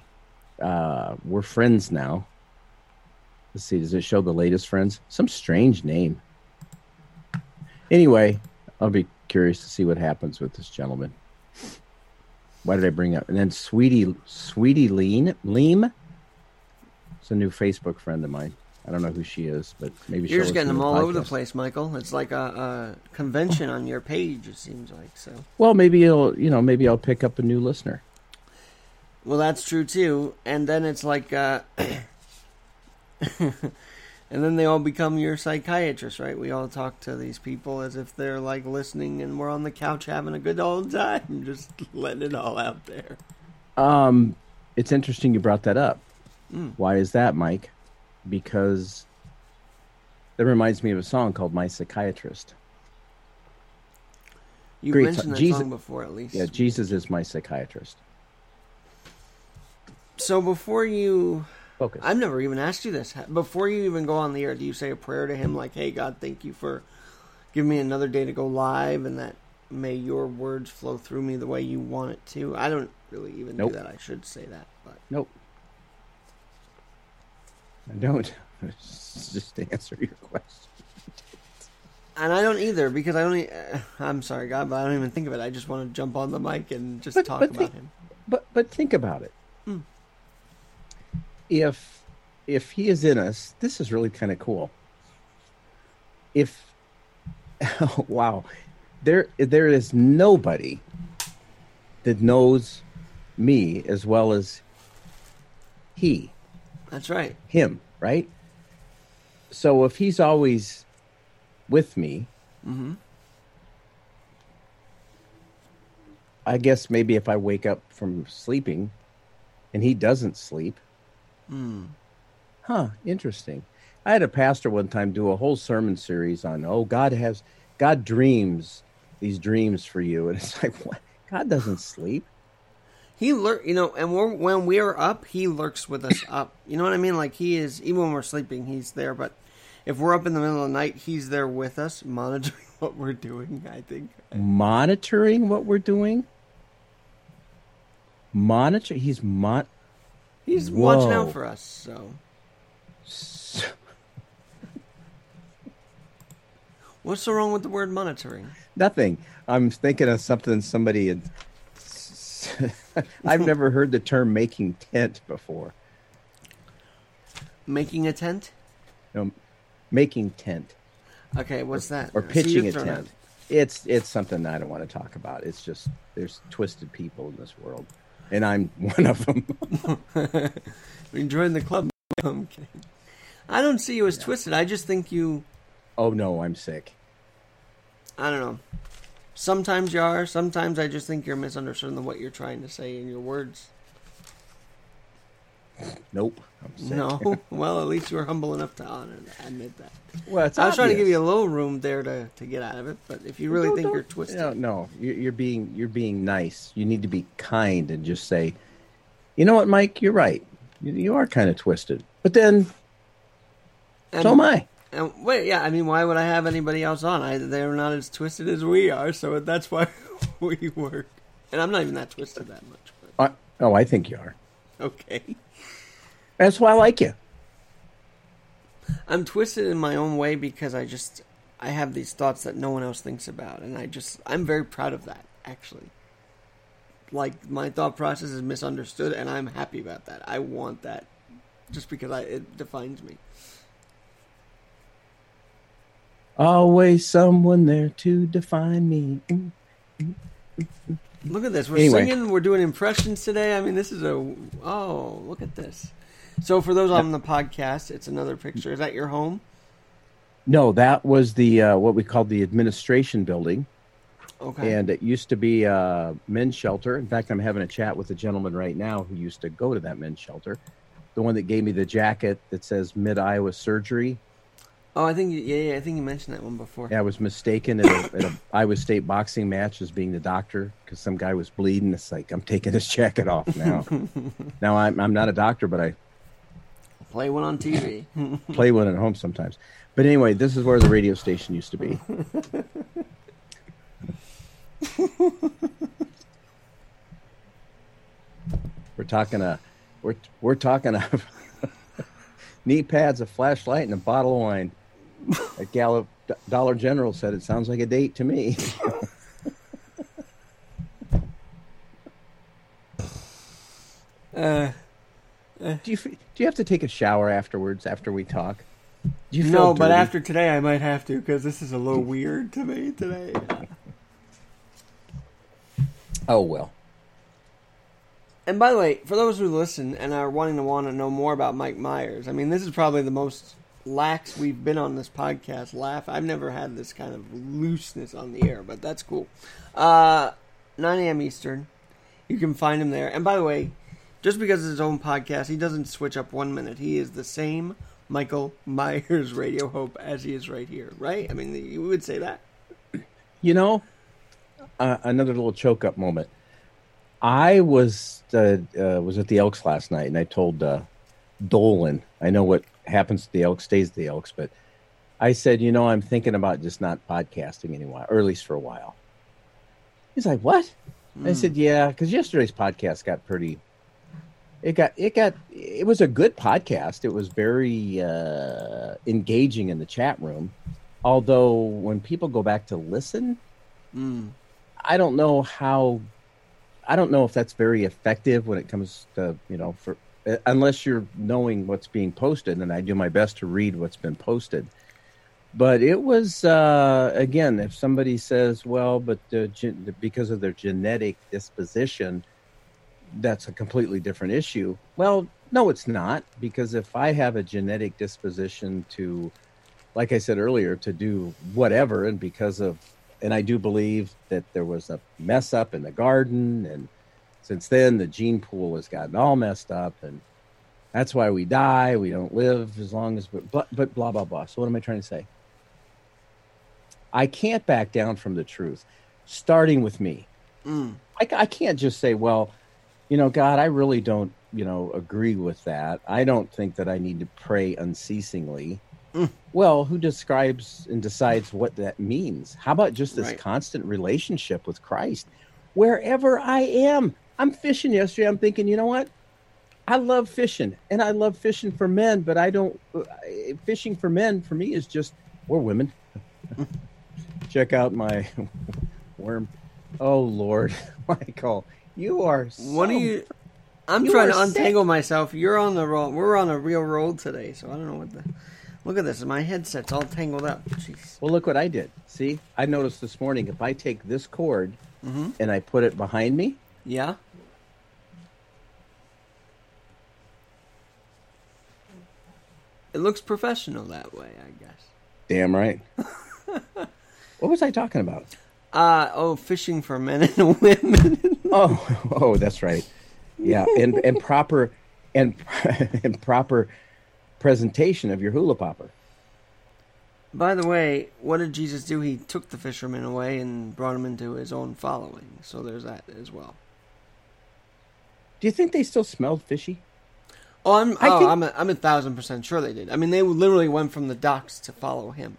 [SPEAKER 2] Uh, we're friends now. Let's see. Does it show the latest friends? Some strange name. Anyway, I'll be curious to see what happens with this gentleman. Why did I bring up? And then Sweetie, Sweetie Lean, Leem. It's a new Facebook friend of mine. I don't know who she is, but maybe
[SPEAKER 1] You're just getting them all over the place, Michael. It's like a, a convention on your page. It seems like so.
[SPEAKER 2] Well, maybe it'll, you know, maybe I'll pick up a new listener.
[SPEAKER 1] Well, that's true too. And then it's like, uh, and then they all become your psychiatrist, right? We all talk to these people as if they're like listening, and we're on the couch having a good old time, just letting it all out there.
[SPEAKER 2] Um, it's interesting you brought that up.
[SPEAKER 1] Mm.
[SPEAKER 2] Why is that, Mike? Because that reminds me of a song called "My Psychiatrist."
[SPEAKER 1] You
[SPEAKER 2] Great
[SPEAKER 1] mentioned
[SPEAKER 2] song.
[SPEAKER 1] that
[SPEAKER 2] Jesus-
[SPEAKER 1] song before, at least.
[SPEAKER 2] Yeah, Jesus is my psychiatrist.
[SPEAKER 1] So before you,
[SPEAKER 2] Focus.
[SPEAKER 1] I've never even asked you this. Before you even go on the air, do you say a prayer to Him, like, "Hey God, thank you for giving me another day to go live, and that may Your words flow through me the way You want it to"? I don't really even
[SPEAKER 2] Nope.
[SPEAKER 1] do that. I should say that, but
[SPEAKER 2] nope. I don't. Just to answer your question.
[SPEAKER 1] and I don't either because I don't. e- I'm sorry, God, but I don't even think of it. I just want to jump on the mic and just
[SPEAKER 2] But-
[SPEAKER 1] talk
[SPEAKER 2] but
[SPEAKER 1] about
[SPEAKER 2] think-
[SPEAKER 1] Him.
[SPEAKER 2] But but think about it. If if he is in us, this is really kind of cool. If oh, wow, there there is nobody that knows me as well as he
[SPEAKER 1] That's right.
[SPEAKER 2] him, right? So if he's always with me,
[SPEAKER 1] Mm-hmm.
[SPEAKER 2] I guess maybe if I wake up from sleeping and he doesn't sleep,
[SPEAKER 1] Mm.
[SPEAKER 2] huh, interesting. I had a pastor one time do a whole sermon series on, oh, God has, God dreams these dreams for you. And it's like, what? God doesn't sleep.
[SPEAKER 1] He lurk, you know, and we're, when we are up, he lurks with us up. You know what I mean? Like he is, even when we're sleeping, he's there. But if we're up in the middle of the night, he's there with us, monitoring what we're doing. I think.
[SPEAKER 2] Monitoring what we're doing. Monitor, he's mon,
[SPEAKER 1] He's watching out for us. So, what's so wrong with the word monitoring?
[SPEAKER 2] Nothing. I'm thinking of something somebody had. I've never heard the term making tent before.
[SPEAKER 1] Making a tent?
[SPEAKER 2] No, making tent
[SPEAKER 1] Okay, what's that?
[SPEAKER 2] or pitching
[SPEAKER 1] you've
[SPEAKER 2] a tent. It's it's something I don't want to talk about. It's just there's twisted people in this world, and I'm one of them.
[SPEAKER 1] We joined the club. I'm kidding. I don't see you as twisted. I just think you.
[SPEAKER 2] oh no, I'm sick.
[SPEAKER 1] I don't know. Sometimes you are. Sometimes I just think you're misunderstanding what you're trying to say in your words.
[SPEAKER 2] Nope.
[SPEAKER 1] No. well, at least you were humble enough to honor that, admit that.
[SPEAKER 2] Well,
[SPEAKER 1] I was trying to give you a little room there to, to get out of it, but if you really
[SPEAKER 2] Don't-
[SPEAKER 1] think
[SPEAKER 2] don't-
[SPEAKER 1] you're twisted,
[SPEAKER 2] No, no, you're, you're being you're being nice. You need to be kind and just say, you know what, Mike, you're right. You, you are kind of twisted, but then
[SPEAKER 1] and,
[SPEAKER 2] so am I.
[SPEAKER 1] And wait, yeah, I mean, why would I have anybody else on? I, they're not as twisted as we are, so that's why we work. And I'm not even that twisted that much. But
[SPEAKER 2] Uh, oh, I think you are.
[SPEAKER 1] okay,
[SPEAKER 2] That's why I like you.
[SPEAKER 1] I'm twisted in my own way because I just I have these thoughts that no one else thinks about, and I just I'm very proud of that actually. Like my thought process is misunderstood, and I'm happy about that. I want that, just because I it defines me.
[SPEAKER 2] Always someone there to define me.
[SPEAKER 1] Look at this. We're
[SPEAKER 2] Anyway.
[SPEAKER 1] singing. We're doing impressions today. I mean, this is a oh, look at this. So for those on the podcast, it's another picture. Is that your home?
[SPEAKER 2] No, that was the uh, what we called the administration building,
[SPEAKER 1] Okay.
[SPEAKER 2] and it used to be a men's shelter. In fact, I'm having a chat with a gentleman right now who used to go to that men's shelter. The one that gave me the jacket that says Mid Iowa Surgery.
[SPEAKER 1] Oh, I think you- yeah, yeah, I think you mentioned that one before.
[SPEAKER 2] Yeah, I was mistaken at a, at a Iowa State boxing match as being the doctor because some guy was bleeding. It's like I'm taking this jacket off now. now I'm I'm not a doctor, but I
[SPEAKER 1] Play one on TV.
[SPEAKER 2] play one at home sometimes. But anyway, this is where the radio station used to be. we're talking a we're we're talking a knee pads, a flashlight, and a bottle of wine. A gal of D- Dollar General said it sounds like a date to me.
[SPEAKER 1] uh,
[SPEAKER 2] do you do you have to take a shower afterwards after we talk? Do you feel
[SPEAKER 1] no, but after today, I might have to because this is a little weird to me today.
[SPEAKER 2] oh well.
[SPEAKER 1] And by the way, for those who listen and are wanting to want to know more about Mike Myers, I mean, this is probably the most lax we've been on this podcast. Laugh. I've never had this kind of looseness on the air, but that's cool. Uh, 9 a.m. Eastern. You can find him there. And by the way, just because it's his own podcast, he doesn't switch up one minute. He is the same Michael Myers Radio Hope as he is right here, right? I mean, you would say that.
[SPEAKER 2] You know, uh, another little choke up moment. I was uh, uh, was at the Elks last night, and I told uh, Dolan. I know what happens to the Elks stays the Elks, but I said, you know, I'm thinking about just not podcasting anymore, or at least for a while. He's like, "What?" I said, "Yeah," because yesterday's podcast got pretty. It got it got it was a good podcast. It was very uh, engaging in the chat room. Although when people go back to listen,
[SPEAKER 1] Mm.
[SPEAKER 2] I don't know how. I don't know if that's very effective when it comes to you know for unless you're knowing what's being posted, and I do my best to read what's been posted. But it was uh, again, if somebody says, "Well, but gen- because of their genetic disposition," that's a completely different issue. Well, no, it's not because if I have a genetic disposition to, like I said earlier, to do whatever, and because of and I do believe that there was a mess up in the garden, and since then the gene pool has gotten all messed up, and that's why we die. We don't live as long as, but but, blah blah blah. So what am I trying to say? I can't back down from the truth, starting with me.
[SPEAKER 1] Mm.
[SPEAKER 2] I, I can't just say, well, you know, God, I really don't, you know, agree with that. I don't think that I need to pray unceasingly.
[SPEAKER 1] Mm.
[SPEAKER 2] Well, who describes and decides what that means? How about just this
[SPEAKER 1] Right.
[SPEAKER 2] constant relationship with Christ? Wherever I am, I'm fishing yesterday. I'm thinking, you know what? I love fishing and I love fishing for men, but I don't, uh, fishing for men for me is just, or women. Check out my worm. Oh, Lord. Michael, you are so
[SPEAKER 1] What do you? I'm
[SPEAKER 2] You
[SPEAKER 1] trying
[SPEAKER 2] are
[SPEAKER 1] to
[SPEAKER 2] sick.
[SPEAKER 1] untangle myself. You're on the roll. We're on a real roll today, so I don't know what the. Look at this. My headset's all tangled up. Jeez.
[SPEAKER 2] Well, look what I did. See, I noticed this morning if I take this cord
[SPEAKER 1] Mhm.
[SPEAKER 2] and I put it behind me,
[SPEAKER 1] Yeah. It looks professional that way, I guess.
[SPEAKER 2] damn right. what was I talking about?
[SPEAKER 1] Uh oh, fishing for men and women.
[SPEAKER 2] Oh, oh, that's right. Yeah, and and proper and and proper presentation of your hula popper.
[SPEAKER 1] By the way, what did Jesus do? He took the fishermen away and brought them into his own following. So there's that as well.
[SPEAKER 2] Do you think they still smelled fishy?
[SPEAKER 1] Oh, I'm
[SPEAKER 2] I
[SPEAKER 1] oh,
[SPEAKER 2] think-
[SPEAKER 1] I'm a, I'm a thousand percent sure they did. I mean, they literally went from the docks to follow him.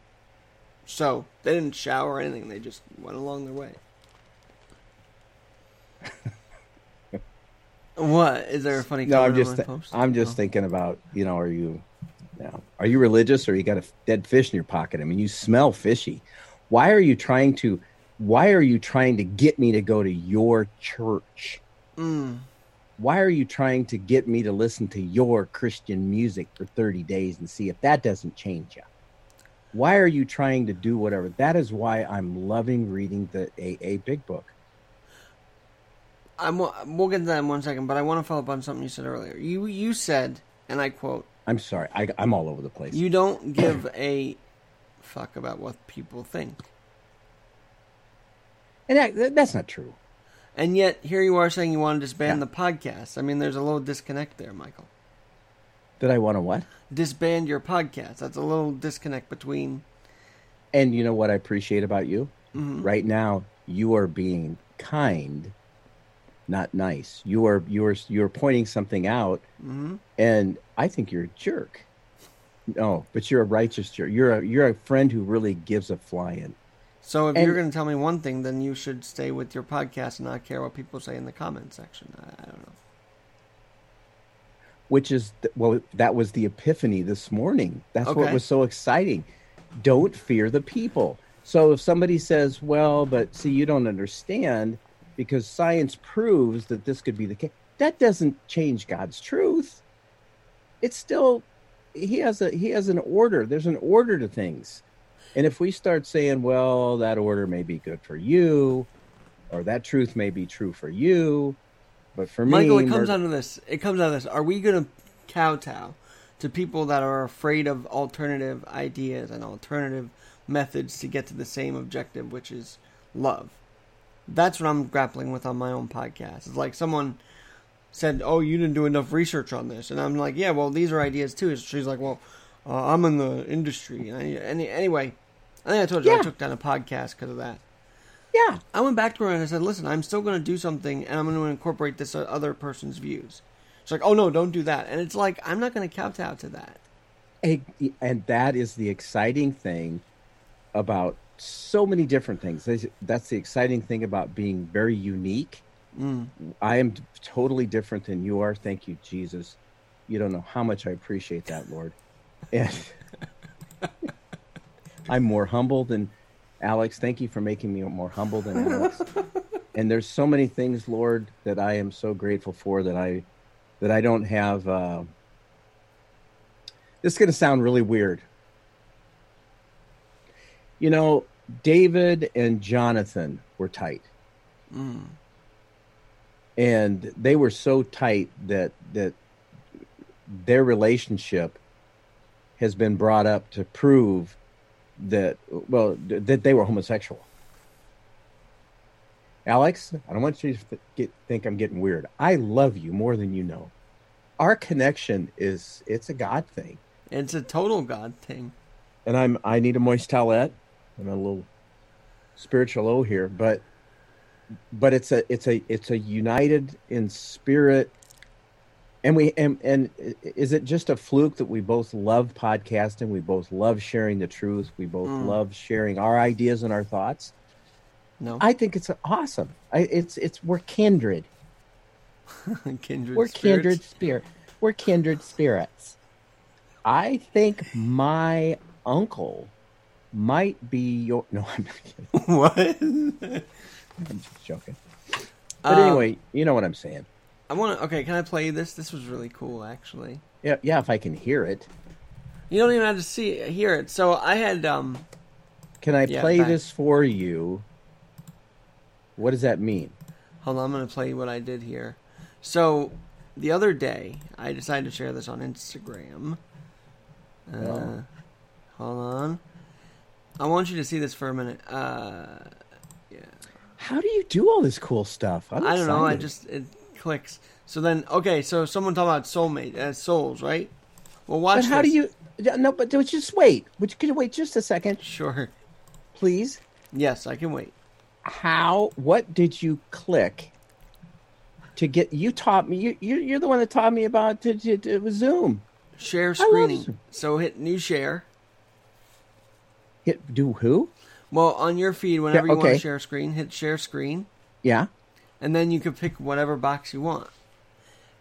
[SPEAKER 1] So they didn't shower or anything. They just went along their way. what is there a funny?
[SPEAKER 2] No, I'm just th-
[SPEAKER 1] post?
[SPEAKER 2] I'm just
[SPEAKER 1] Oh.
[SPEAKER 2] thinking about you know, are you, you know, are you religious or you got a dead fish in your pocket? I mean, you smell fishy. Why are you trying to? Why are you trying to get me to go to your church?
[SPEAKER 1] Mm.
[SPEAKER 2] Why are you trying to get me to listen to your Christian music for 30 days and see if that doesn't change you? Why are you trying to do whatever? That is why I'm loving reading the AA Big Book.
[SPEAKER 1] I'm, we'll get to that in one second, but I want to follow up on something you said earlier. You you said, and I quote,
[SPEAKER 2] I'm sorry, I, I'm all over the place.
[SPEAKER 1] "You don't give a fuck about what people think,"
[SPEAKER 2] and that, that's not true.
[SPEAKER 1] And yet here you are saying you want to disband
[SPEAKER 2] Yeah.
[SPEAKER 1] the podcast. I mean, there's a little disconnect there, Michael.
[SPEAKER 2] Did I want to what?
[SPEAKER 1] Disband your podcast. That's a little disconnect between.
[SPEAKER 2] And you know what I appreciate about you?
[SPEAKER 1] Mhm.
[SPEAKER 2] Right now, you are being kind, not nice. You are you are you are pointing something out,
[SPEAKER 1] Mhm.
[SPEAKER 2] and I think you're a jerk. No, but you're a righteous jerk. You're a you're a friend who really gives a flying.
[SPEAKER 1] So if
[SPEAKER 2] And-
[SPEAKER 1] you're going to tell me one thing, then you should stay with your podcast and not care what people say in the comment section. I, I don't know.
[SPEAKER 2] Which is th- well, that was the epiphany this morning. That's what was so exciting. Don't fear the people. So if somebody says, "Well, but see, you don't understand," because science proves that this could be the case, that doesn't change God's truth. It's still he has a he has an order. There's an order to things. And if we start saying, "Well, that order may be good for you," or that truth may be true for you, but for
[SPEAKER 1] Michael,
[SPEAKER 2] me,
[SPEAKER 1] it comes down to this. It comes down to this. Are we going to kowtow to people that are afraid of alternative ideas and alternative methods to get to the same objective, which is love? That's what I'm grappling with on my own podcast. It's like someone said, "Oh, you didn't do enough research on this," and I'm like, "Yeah, well, these are ideas too." She's like, "Well, uh, I'm in the industry," and I, any, anyway, I think I told you I took down a podcast because of that.
[SPEAKER 2] yeah,
[SPEAKER 1] I went back to her and I said, "Listen, I'm still going to do something, and I'm going to incorporate this other person's views." She's like, "Oh no, don't do that." And it's like I'm not going to kowtow to that.
[SPEAKER 2] And that is the exciting thing about so many different things. That's- That's the exciting thing about being very unique.
[SPEAKER 1] Mm.
[SPEAKER 2] I am totally different than you are. Thank you, Jesus. You don't know how much I appreciate that, Lord. And I'm more humble than Alex. Thank you for making me more humble than Alex. and there's so many things, Lord, that I am so grateful for that I that I don't have. Uh, this is going to sound really weird. You know, David and Jonathan were tight
[SPEAKER 1] Mm.
[SPEAKER 2] and they were so tight that that their relationship has been brought up to prove that well th- that they were homosexual. Alex, I don't want you to th- get, think I'm getting weird. I love you more than you know. Our connection is it's a God thing,
[SPEAKER 1] It's a total God thing.
[SPEAKER 2] and I'm I need a moist towelette. I'm a little spiritual O here, but but it's a it's a it's a united in spirit and we and and is it just a fluke that we both love podcasting we both love sharing the truth we both
[SPEAKER 1] Mm.
[SPEAKER 2] love sharing our ideas and our thoughts
[SPEAKER 1] No,
[SPEAKER 2] i think it's awesome I, it's it's we're kindred
[SPEAKER 1] kindred.
[SPEAKER 2] we're
[SPEAKER 1] spirits.
[SPEAKER 2] kindred spirit we're kindred spirits i think my uncle might be your no i'm not kidding
[SPEAKER 1] what?
[SPEAKER 2] i'm just joking but
[SPEAKER 1] Um,
[SPEAKER 2] anyway you know what i'm saying
[SPEAKER 1] I want to. Okay, can I play this? This was really cool, actually.
[SPEAKER 2] yeah yeah if i can hear it
[SPEAKER 1] You don't even have to see hear it. So I had um.
[SPEAKER 2] Can I
[SPEAKER 1] Yeah,
[SPEAKER 2] play
[SPEAKER 1] back.
[SPEAKER 2] this for you? What does that mean?
[SPEAKER 1] Hold on, I'm going to play what I did here. So, the other day, I decided to share this on Instagram. Uh,
[SPEAKER 2] Oh.
[SPEAKER 1] Hold on. I want you to see this for a minute. Uh, yeah.
[SPEAKER 2] How do you do all this cool stuff? I'm
[SPEAKER 1] I don't know. I just it clicks. So then, okay. So someone talking about soulmate, uh, souls, right? Well, watch.
[SPEAKER 2] But how
[SPEAKER 1] this.
[SPEAKER 2] do you? No, but just wait. Would you, could you wait just a second,
[SPEAKER 1] Sure.
[SPEAKER 2] please?
[SPEAKER 1] Yes, I can wait.
[SPEAKER 2] How? What did you click to get you taught me. You, you you're the one that taught me about to, to, to Zoom.
[SPEAKER 1] Share screening. So hit new share.
[SPEAKER 2] Hit do who?
[SPEAKER 1] Well, on your feed, whenever
[SPEAKER 2] Yeah,
[SPEAKER 1] you want to share screen, hit share screen,
[SPEAKER 2] Yeah.
[SPEAKER 1] And then you can pick whatever box you want.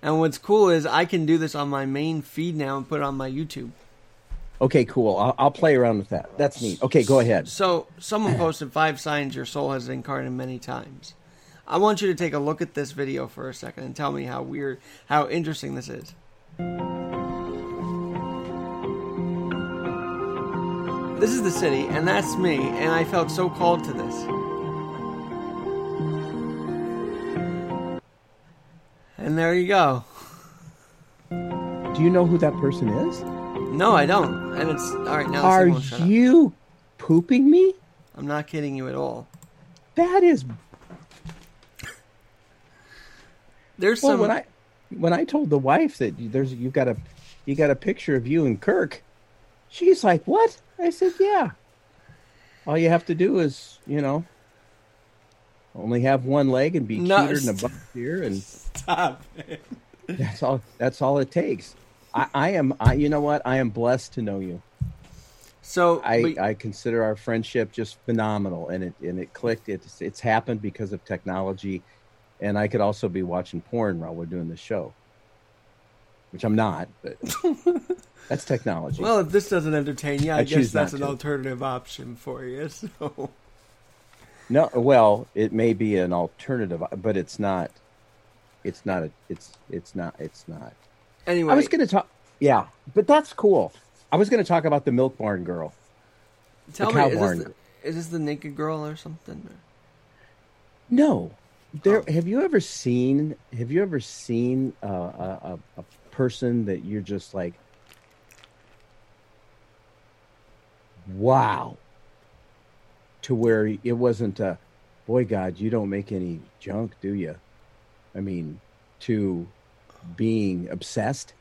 [SPEAKER 1] And what's cool is I can do this on my main feed now and put it on my YouTube.
[SPEAKER 2] Okay, cool. I'll, I'll play around with that. That's neat. Okay, go ahead.
[SPEAKER 1] So, someone posted five signs your soul has incarnated many times. I want you to take a look at this video for a second and tell me how weird, how interesting this is. This is the city, and that's me, and I felt so called to this. And there you go.
[SPEAKER 2] Do you know who that person is?
[SPEAKER 1] No, I don't. And it's all right now.
[SPEAKER 2] Are you pooping me?
[SPEAKER 1] I'm not kidding you at all.
[SPEAKER 2] That is
[SPEAKER 1] There's
[SPEAKER 2] well.
[SPEAKER 1] some.
[SPEAKER 2] When I when I told the wife that there's you've got a you got a picture of you and Kirk, she's like, "What?" I said, "Yeah." All you have to do is, you know, only have one leg and be
[SPEAKER 1] No,
[SPEAKER 2] cuter than a
[SPEAKER 1] st-
[SPEAKER 2] buck deer, and
[SPEAKER 1] Stop it.
[SPEAKER 2] that's all. That's all it takes. I, I am. I. You know what? I am blessed to know you.
[SPEAKER 1] So
[SPEAKER 2] I,
[SPEAKER 1] but-
[SPEAKER 2] I consider our friendship just phenomenal, and it and it clicked. It's it's happened because of technology, and I could also be watching porn while we're doing the show, which I'm not, but that's technology.
[SPEAKER 1] Well, if this doesn't entertain you, I,
[SPEAKER 2] I
[SPEAKER 1] guess that's an
[SPEAKER 2] to.
[SPEAKER 1] alternative option for you. So,
[SPEAKER 2] no, well, it may be an alternative, but it's not. It's not a. It's it's not. It's not.
[SPEAKER 1] anyway,
[SPEAKER 2] I was going to talk. Yeah, but that's cool. I was going to talk about the Milk Barn girl.
[SPEAKER 1] tell me, is this, the, is this the naked girl or something?
[SPEAKER 2] No, there.
[SPEAKER 1] Oh.
[SPEAKER 2] Have you ever seen? Have you ever seen uh, a, a a person that you're just like, wow, to where it wasn't a, boy, God, you don't make any junk, do you? I mean, to being obsessed.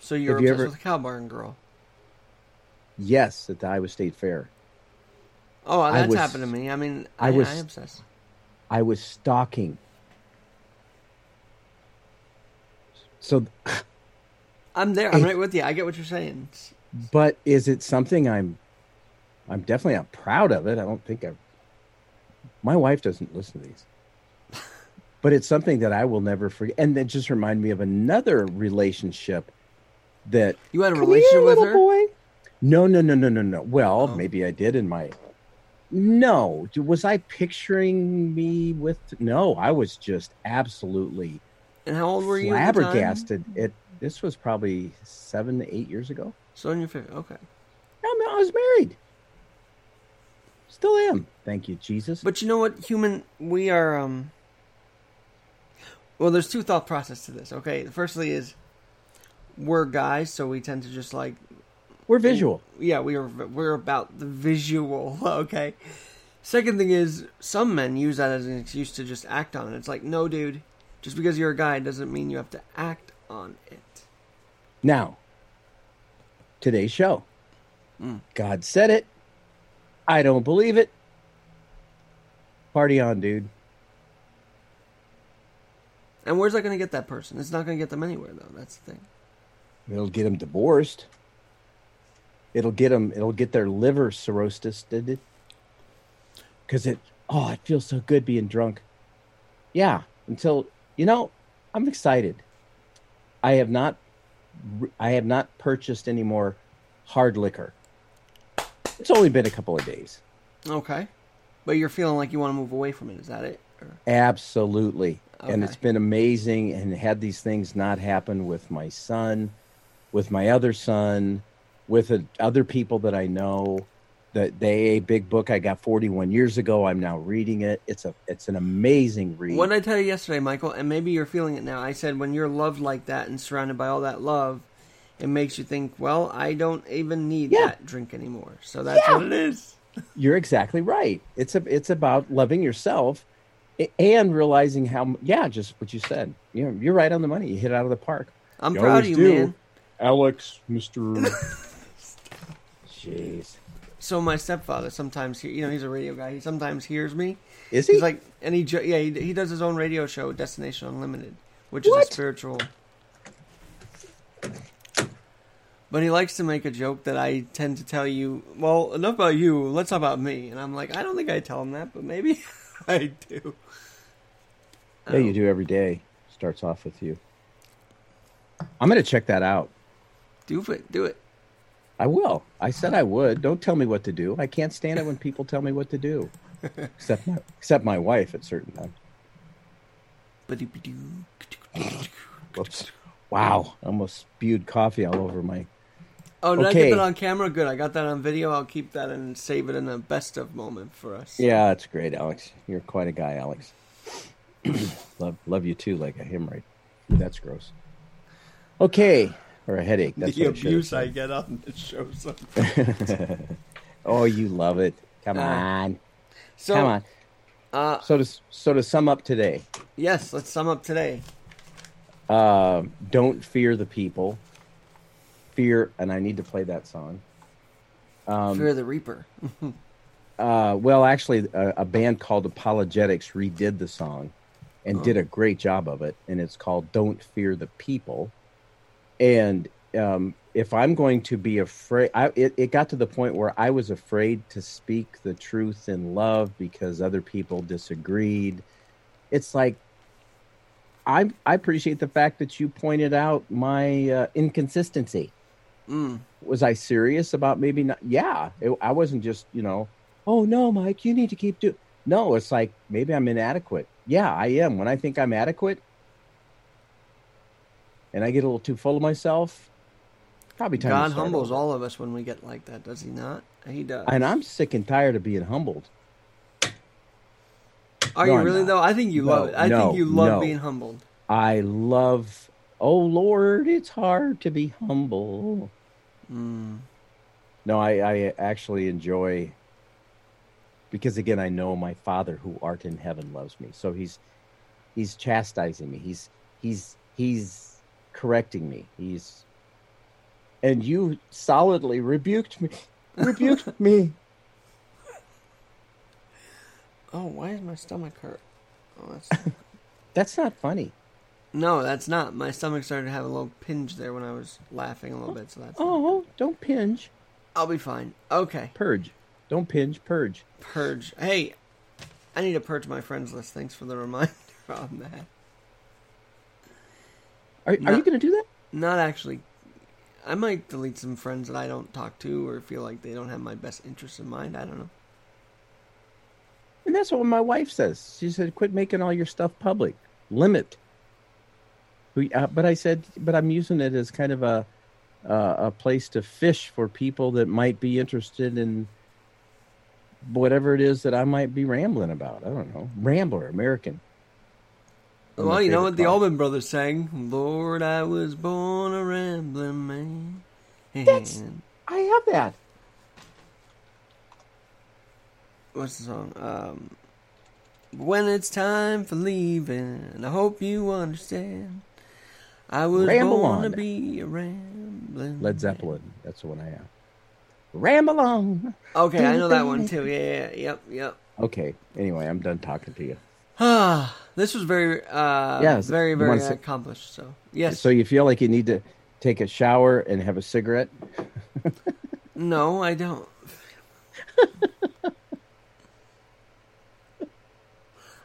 [SPEAKER 1] So you're
[SPEAKER 2] Have you
[SPEAKER 1] obsessed
[SPEAKER 2] ever-
[SPEAKER 1] with the cow barn girl?
[SPEAKER 2] Yes, at the Iowa State Fair,
[SPEAKER 1] Oh, that's
[SPEAKER 2] was-
[SPEAKER 1] happened to me. I mean, I,
[SPEAKER 2] I was-
[SPEAKER 1] I obsessed.
[SPEAKER 2] I was stalking. So,
[SPEAKER 1] I'm there. I'm right with you. I get what you're saying.
[SPEAKER 2] But is it something I'm? I'm definitely not proud of it. I don't think I. My wife doesn't listen to these, but it's something that I will never forget. And that just reminded me of another relationship that
[SPEAKER 1] You had a relationship
[SPEAKER 2] here,
[SPEAKER 1] with
[SPEAKER 2] little
[SPEAKER 1] her?
[SPEAKER 2] Boy. No, no, no, no, no, no. Well,
[SPEAKER 1] Oh.
[SPEAKER 2] maybe I did in my. No, was I picturing me with? No, I was just absolutely
[SPEAKER 1] And how old were you? at the time?
[SPEAKER 2] flabbergasted. It. This was probably seven, to eight years ago.
[SPEAKER 1] So in your fifth. Okay.
[SPEAKER 2] Mean, I was married. Still am. Thank you, Jesus.
[SPEAKER 1] But you know what, human, we are. um Well, there's two thought process to this. Okay, firstly is we're guys, so we tend to just like
[SPEAKER 2] we're visual.
[SPEAKER 1] yeah, we are we're about the visual. Okay. Second thing is some men use that as an excuse to just act on it. It's like, no, dude, just because you're a guy doesn't mean you have to act on it.
[SPEAKER 2] Now, today's show.
[SPEAKER 1] Mm.
[SPEAKER 2] God said it. I don't believe it. Party on, dude.
[SPEAKER 1] And where's that going to get that person? It's not going to get them anywhere, though. That's the thing.
[SPEAKER 2] It'll get them divorced. It'll get them. It'll get their liver cirrhosis. Did it? Because it. Oh, it feels so good being drunk. Yeah. Until you know, I'm excited. I have not. I have not purchased any more hard liquor. It's only been a couple of days.
[SPEAKER 1] Okay. But you're feeling like you want to move away from it. Is that it? Or...
[SPEAKER 2] Absolutely. And it's been amazing and had these things not happen with my son, with my other son, with uh, other people that I know. that they a Big Book I got 41 years ago. I'm now reading it. It's a it's an amazing read.
[SPEAKER 1] What did I tell you yesterday, Michael? And maybe you're feeling it now. I said when you're loved like that and surrounded by all that love, it makes you think, well, I don't even need
[SPEAKER 2] Yeah.
[SPEAKER 1] that drink anymore. So that's
[SPEAKER 2] Yeah.
[SPEAKER 1] what it is.
[SPEAKER 2] You're exactly right. It's a it's about loving yourself and realizing how yeah, just what you said. You're you're right on the money. You hit it out of the park.
[SPEAKER 1] I'm
[SPEAKER 2] You
[SPEAKER 1] proud of you,
[SPEAKER 2] do.
[SPEAKER 1] man.
[SPEAKER 2] Alex, Mr. Jeez.
[SPEAKER 1] So my stepfather sometimes, he, you know, he's a radio guy. He sometimes hears me.
[SPEAKER 2] Is he?
[SPEAKER 1] He's like, and he, yeah, he, he does his own radio show, Destination Unlimited, which is a spiritual. But he likes to make a joke that I tend to tell you. Well, enough about you. Let's talk about me. And I'm like, I don't think I tell him that, but maybe I do.
[SPEAKER 2] yeah, you um, do every day. Starts off with you. I'm gonna check that out.
[SPEAKER 1] Do it. Do it.
[SPEAKER 2] I will. I said I would. Don't tell me what to do. I can't stand it when people tell me what to do. except my except my wife at certain times. Whoops. Wow. I almost spewed coffee all over my
[SPEAKER 1] Oh, did I
[SPEAKER 2] Okay.
[SPEAKER 1] get that on camera? Good. I got that on video. I'll keep that and save it in a best of moment for us.
[SPEAKER 2] Yeah, that's great, Alex. You're quite a guy, Alex. love love you too, like a hemorrhoid. That's gross. Okay. Or a headache. That's
[SPEAKER 1] the
[SPEAKER 2] what I
[SPEAKER 1] abuse I get on the show.
[SPEAKER 2] Oh, you love it. Come
[SPEAKER 1] Uh,
[SPEAKER 2] on.
[SPEAKER 1] So,
[SPEAKER 2] Come on.
[SPEAKER 1] Uh,
[SPEAKER 2] So to so to sum up today,
[SPEAKER 1] yes, let's sum up today.
[SPEAKER 2] uh, don't fear the people. Fear, and I need to play that song. Um,
[SPEAKER 1] Fear the Reaper.
[SPEAKER 2] Uh, well, actually, a, a band called Apologetics redid the song and did a great job of it. And it's called Don't Fear the People. And um, if I'm going to be afraid, I, it, it got to the point where I was afraid to speak the truth in love because other people disagreed. It's like, I, I appreciate the fact that you pointed out my uh, inconsistency
[SPEAKER 1] Mm.
[SPEAKER 2] was I serious about maybe not? Yeah, it, I wasn't just you know, oh no, Mike, you need to keep doing. No, it's like maybe I'm inadequate. Yeah, I am. When I think I'm adequate, and I get a little too full of myself, probably time.
[SPEAKER 1] God humbles
[SPEAKER 2] over.
[SPEAKER 1] all of us when we get like that, does he not? He does.
[SPEAKER 2] And I'm sick and tired of being humbled.
[SPEAKER 1] Are
[SPEAKER 2] No,
[SPEAKER 1] you really though? I think you
[SPEAKER 2] No,
[SPEAKER 1] love it. I
[SPEAKER 2] no,
[SPEAKER 1] think you love being humbled.
[SPEAKER 2] I love. Oh Lord, it's hard to be humble.
[SPEAKER 1] Mm.
[SPEAKER 2] No, I, I actually enjoy because again I know my Father who art in heaven loves me. So he's he's chastising me. He's he's he's correcting me. He's and you solidly rebuked me. Rebuked me.
[SPEAKER 1] Oh, why is my stomach hurt? Oh, that's
[SPEAKER 2] That's not funny.
[SPEAKER 1] No, that's not. My stomach started to have a little pinch there when I was laughing a little bit. So that's.
[SPEAKER 2] Oh, don't pinge.
[SPEAKER 1] I'll be fine. Okay,
[SPEAKER 2] Purge. Don't pinge, purge.
[SPEAKER 1] purge. Hey, I need to purge my friends list. Thanks for the reminder on that.
[SPEAKER 2] Are,
[SPEAKER 1] No.
[SPEAKER 2] are you going to do that?
[SPEAKER 1] Not actually. I might delete some friends that I don't talk to or feel like they don't have my best interests in mind. I don't know.
[SPEAKER 2] And that's what my wife says. She said, "Quit making all your stuff public. Limit." We, uh, but I said, "But I'm using it as kind of a uh, a place to fish for people that might be interested in whatever it is that I might be rambling about. I don't know, Rambler, American. One
[SPEAKER 1] well, you know what the. Allman Brothers sang? Lord, I was born a rambling man.
[SPEAKER 2] That's- I have that.
[SPEAKER 1] what's the song? Um, when it's time for leaving, I hope you understand. I was
[SPEAKER 2] Ramble
[SPEAKER 1] born
[SPEAKER 2] on.
[SPEAKER 1] to be a rambling.
[SPEAKER 2] Led Zeppelin. That's the one I have. Ramble on.
[SPEAKER 1] Okay, I know that one too. Yeah, yeah, yep, yep.
[SPEAKER 2] Okay. Anyway, I'm done talking to you.
[SPEAKER 1] Ah, this was very, uh,
[SPEAKER 2] Yes,
[SPEAKER 1] very, very accomplished. So, yes.
[SPEAKER 2] So you feel like you need to take a shower and have a cigarette?
[SPEAKER 1] no, I don't.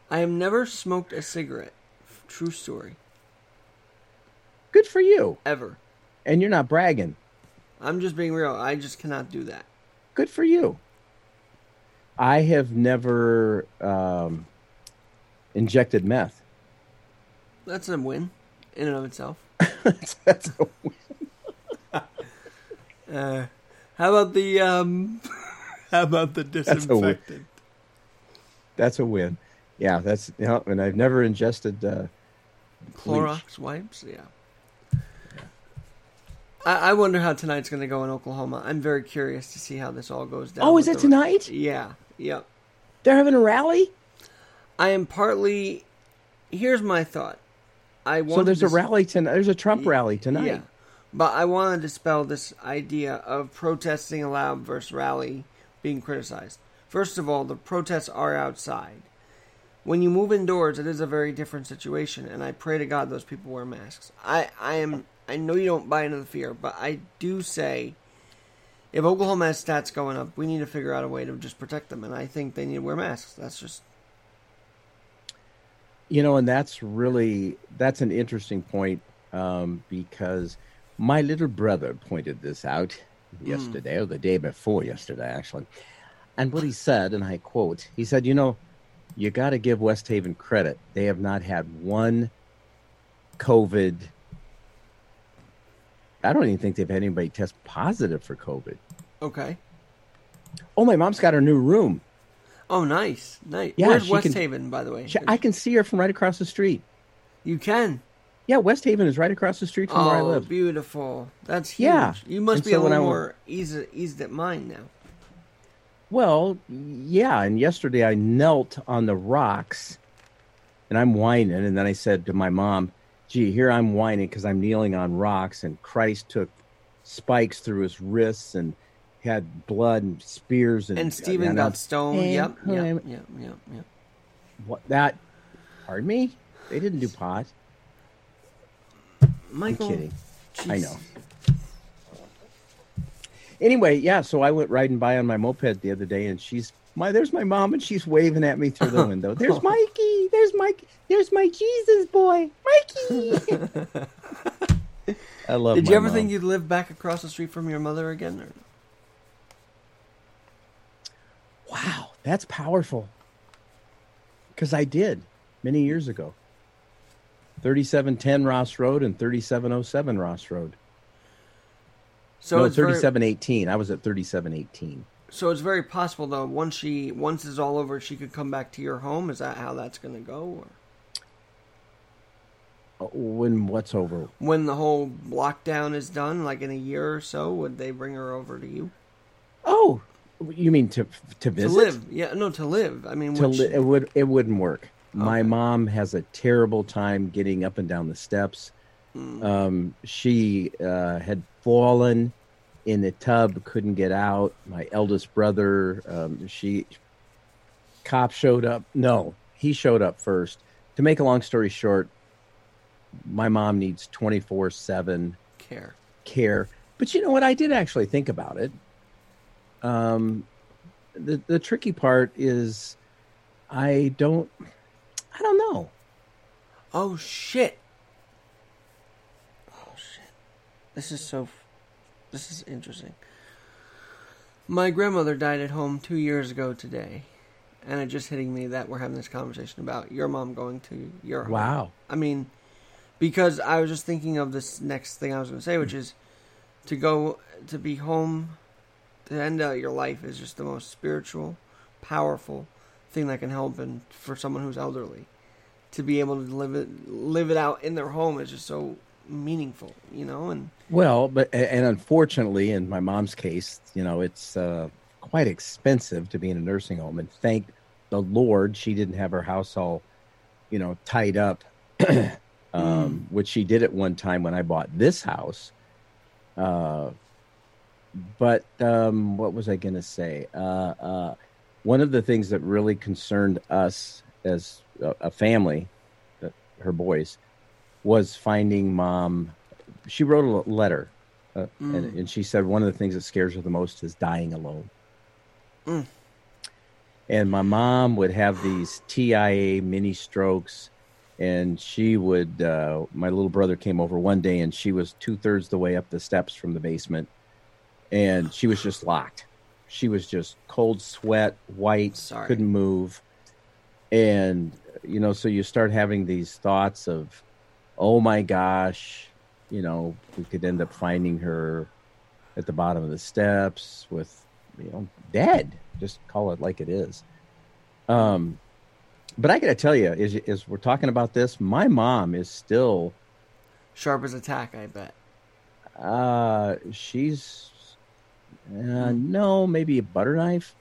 [SPEAKER 1] I have never smoked a cigarette. True story.
[SPEAKER 2] Good for you.
[SPEAKER 1] Ever.
[SPEAKER 2] And you're not bragging.
[SPEAKER 1] I'm just being real. I just cannot do that.
[SPEAKER 2] Good for you. I have never um, injected meth.
[SPEAKER 1] That's a win in and of itself.
[SPEAKER 2] That's a,
[SPEAKER 1] Uh, how about the um? How about the
[SPEAKER 2] a win.
[SPEAKER 1] disinfectant?
[SPEAKER 2] that's a win. Yeah, that's you know, and I've never ingested. Uh,
[SPEAKER 1] Clorox wipes. Yeah. I, I wonder how tonight's going to go in Oklahoma. I'm very curious to see how this all goes down.
[SPEAKER 2] oh, is it tonight?
[SPEAKER 1] Yeah. Yep.
[SPEAKER 2] They're having a rally.
[SPEAKER 1] I am partly. Here's my thought. I want
[SPEAKER 2] So there's a rally tonight. There's a Trump rally tonight.
[SPEAKER 1] Yeah. But I want to dispel this idea of protesting allowed versus rally being criticized. First of all, the protests are outside. When you move indoors, it is a very different situation, and I pray to God those people wear masks. I, I am I know you don't buy into the fear, but I do say if Oklahoma has stats going up, we need to figure out a way to just protect them, and I think they need to wear masks. That's just
[SPEAKER 2] you know, and that's really that's an interesting point um, because my little brother pointed this out mm. yesterday or the day before yesterday, actually. And what he said, and I quote, he said, "You know, you got to give West Haven credit. They have not had one COVID. I don't even think they've had anybody test positive for COVID.
[SPEAKER 1] Okay.
[SPEAKER 2] Oh, my mom's got her new room.
[SPEAKER 1] Oh, nice, nice. Yeah, Where's West can, Haven, by the way?
[SPEAKER 2] She, I can see her from right across the street.
[SPEAKER 1] You can.
[SPEAKER 2] Yeah, West Haven is right across the street from
[SPEAKER 1] oh,
[SPEAKER 2] where I oh, live.
[SPEAKER 1] beautiful. That's huge. Yeah. You must and be so a little more easy, eased at mine now.
[SPEAKER 2] Well, yeah. And yesterday I knelt on the rocks, and I'm whining. And then I said to my mom, "Gee, here I'm whining because I'm kneeling on rocks, and Christ took spikes through his wrists and." had blood and spears and
[SPEAKER 1] and uh, Stephen and got stoned. Yep, yep, yep, yep, yep.
[SPEAKER 2] What that? Pardon me. They didn't do pot.
[SPEAKER 1] Michael,
[SPEAKER 2] I'm kidding. Geez. I know. Anyway, yeah. So I went riding by on my moped the other day, and she's my there's my mom, and she's waving at me through the window. There's Mikey. There's Mike. There's my Jesus boy, Mikey. I love.
[SPEAKER 1] Did you ever
[SPEAKER 2] mom.
[SPEAKER 1] think you'd live back across the street from your mother again? Or?
[SPEAKER 2] Wow, that's powerful. Because I did many years ago. 3710 Ross Road and 3707 Ross Road. So no, 3718. Very... I was at 3718.
[SPEAKER 1] So it's very possible though once she once it's all over she could come back to your home. Is that how that's going to go?
[SPEAKER 2] Or? Uh, when what's over?
[SPEAKER 1] When the whole lockdown is done, like in a year or so, would they bring her over to you?
[SPEAKER 2] Oh, you mean to to visit?
[SPEAKER 1] To live? Yeah, no, to live. I mean,
[SPEAKER 2] to which... li- it would it wouldn't work. Okay. My mom has a terrible time getting up and down the steps. Mm. Um, she uh, had fallen in the tub, couldn't get out. My eldest brother, um, she cop showed up. No, he showed up first. To make a long story short, my mom needs twenty four seven
[SPEAKER 1] care.
[SPEAKER 2] Care. But you know what? I did actually think about it. Um, the the tricky part is, I don't, I don't know.
[SPEAKER 1] Oh shit! Oh shit! This is so. This is interesting. My grandmother died at home two years ago today, and it just hitting me that we're having this conversation about your mom going to your home.
[SPEAKER 2] Wow.
[SPEAKER 1] I mean, because I was just thinking of this next thing I was going to say, which mm. is to go to be home to end out your life is just the most spiritual, powerful thing that can help and for someone who's elderly. To be able to live it live it out in their home is just so meaningful, you know, and
[SPEAKER 2] well, but and unfortunately in my mom's case, you know, it's uh, quite expensive to be in a nursing home and thank the Lord she didn't have her house all, you know, tied up. um, mm. which she did at one time when I bought this house. Uh, but um, what was I going to say? Uh, uh, one of the things that really concerned us as a, a family, that her boys, was finding mom. She wrote a letter, uh, mm. and, and, she said one of the things that scares her the most is dying alone. Mm. And my mom would have these TIA mini strokes, and she would. Uh, my little brother came over one day, and she was two thirds the way up the steps from the basement and she was just locked. She was just cold sweat, white, Sorry. couldn't move. And you know, so you start having these thoughts of, oh my gosh, you know, we could end up finding her at the bottom of the steps with, you know, dead. Just call it like it is. Um, but I got to tell you, as, as we're talking about this, my mom is still
[SPEAKER 1] sharp as a tack. I bet.
[SPEAKER 2] Uh, she's uh, no, maybe a butter knife.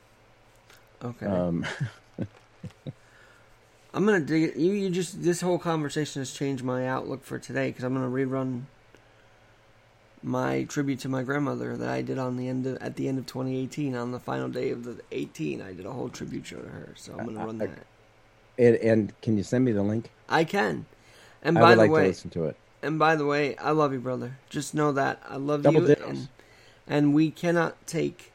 [SPEAKER 1] Okay. Um, I'm gonna dig it. You, you just this whole conversation has changed my outlook for today because I'm gonna rerun my tribute to my grandmother that I did on the end of, at the end of 2018 on the final day of the 18. I did a whole tribute show to her, so I'm going to run
[SPEAKER 2] I-
[SPEAKER 1] that.
[SPEAKER 2] And, and can you send me the link?
[SPEAKER 1] I can. And
[SPEAKER 2] I
[SPEAKER 1] by the
[SPEAKER 2] like
[SPEAKER 1] way,
[SPEAKER 2] to listen to it.
[SPEAKER 1] and by the way, I love you, brother. Just know that I love
[SPEAKER 2] Double
[SPEAKER 1] you, and and we cannot take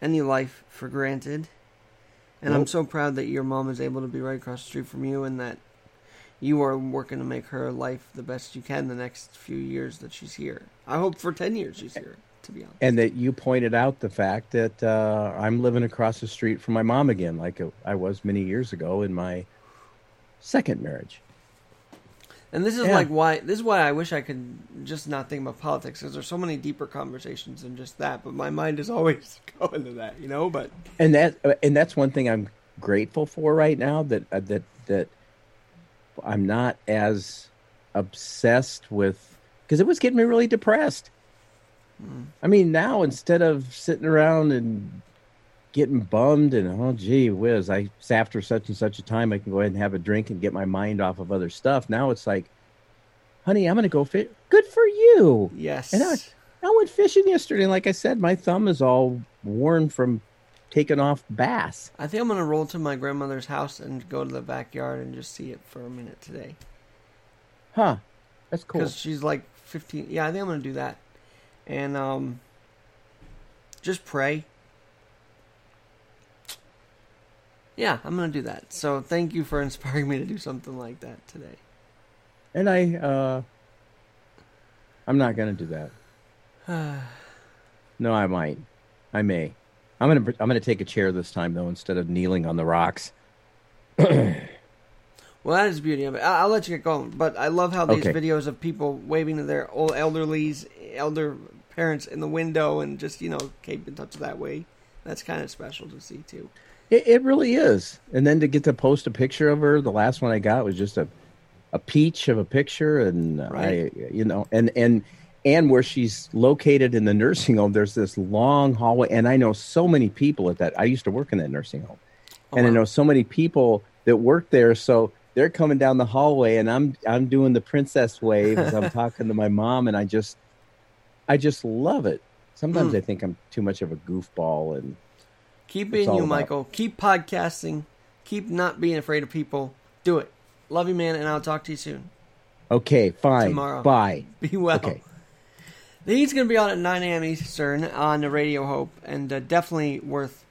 [SPEAKER 1] any life for granted. And I'm so proud that your mom is able to be right across the street from you, and that you are working to make her life the best you can the next few years that she's here. I hope for ten years she's here. To be honest,
[SPEAKER 2] And that you pointed out the fact that uh, I'm living across the street from my mom again, like I was many years ago in my second marriage.
[SPEAKER 1] And this is
[SPEAKER 2] Yeah.
[SPEAKER 1] like why this is why I wish I could just not think about politics because there's so many deeper conversations than just that. But my mind is always going to that, you know. But
[SPEAKER 2] and that and that's one thing I'm grateful for right now that uh, that that I'm not as obsessed with because it was getting me really depressed. I mean, now instead of sitting around and getting bummed and oh gee whiz, I after such and such a time I can go ahead and have a drink and get my mind off of other stuff. Now it's like, honey, I'm to go fit. Good for you.
[SPEAKER 1] yes,
[SPEAKER 2] And I, I went fishing yesterday, and like I said, my thumb is all worn from taking off bass.
[SPEAKER 1] I think I'm gonna roll to my grandmother's house and go to the backyard and just see it for a minute today.
[SPEAKER 2] Huh? That's cool.
[SPEAKER 1] Because she's like 15. Yeah, I think I'm gonna do that, and um, just pray. Yeah, I'm gonna do that. So thank you for inspiring me to do something like that today.
[SPEAKER 2] And I, uh, I'm not gonna do that. No, I might. I may. I'm gonna. I'm gonna take a chair this time though, instead of kneeling on the rocks.
[SPEAKER 1] Well, that is the beauty of it. I- I'll let you get going, but I love how these
[SPEAKER 2] Okay.
[SPEAKER 1] videos of people waving to their old elderlies, elder parents in the window, and just you know keep in touch that way. That's kind of special to see too.
[SPEAKER 2] It, it really is. And then to get to post a picture of her, the last one I got was just a, a peach of a picture, and
[SPEAKER 1] Right.
[SPEAKER 2] I, you know, and and and where she's located in the nursing home, there's this long hallway, and I know so many people at that. I used to work in that nursing home,
[SPEAKER 1] Oh,
[SPEAKER 2] and I know so many people that work there. So they're coming down the hallway, and I'm I'm doing the princess wave as I'm talking to my mom, and I just I just love it. Sometimes
[SPEAKER 1] Mm.
[SPEAKER 2] I think I'm too much of a goofball, and
[SPEAKER 1] Keep being you,
[SPEAKER 2] about-
[SPEAKER 1] Michael. Keep podcasting. Keep not being afraid of people. Do it. Love you, man, and I'll talk to you soon.
[SPEAKER 2] okay, fine,
[SPEAKER 1] Tomorrow.
[SPEAKER 2] bye.
[SPEAKER 1] Be well.
[SPEAKER 2] Okay.
[SPEAKER 1] The heat's going to be on at 9 a.m. Eastern on the Radio Hope, and uh, definitely worth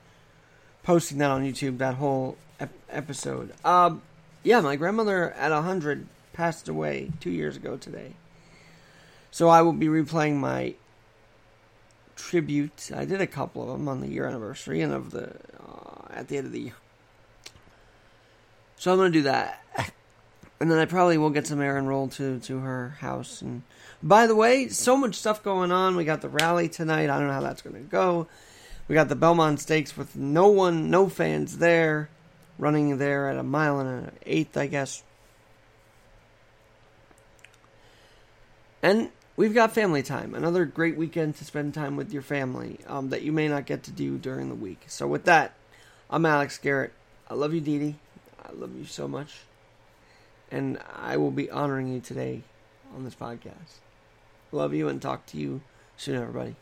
[SPEAKER 1] posting that on YouTube, that whole ep- episode. Um, yeah, my grandmother at 100 passed away two years ago today. So I will be replaying my tribute. I did a couple of them on the year anniversary and of the uh, at the end of the year. So I'm to do that. And then I probably will get some errand roll to to her house. And by the way, so much stuff going on. We got the rally tonight. I don't know how that's to go. We got the Belmont Stakes with no one, no fans there, running there at a mile and an eighth, I guess. And we've got family time. Another great weekend to spend time with your family um, that you may not get to do during the week. So with that, I'm Alex Garrett. I love you, Dee. I love you so much and I will be honoring you today on this podcast. Love you and talk to you soon, everybody.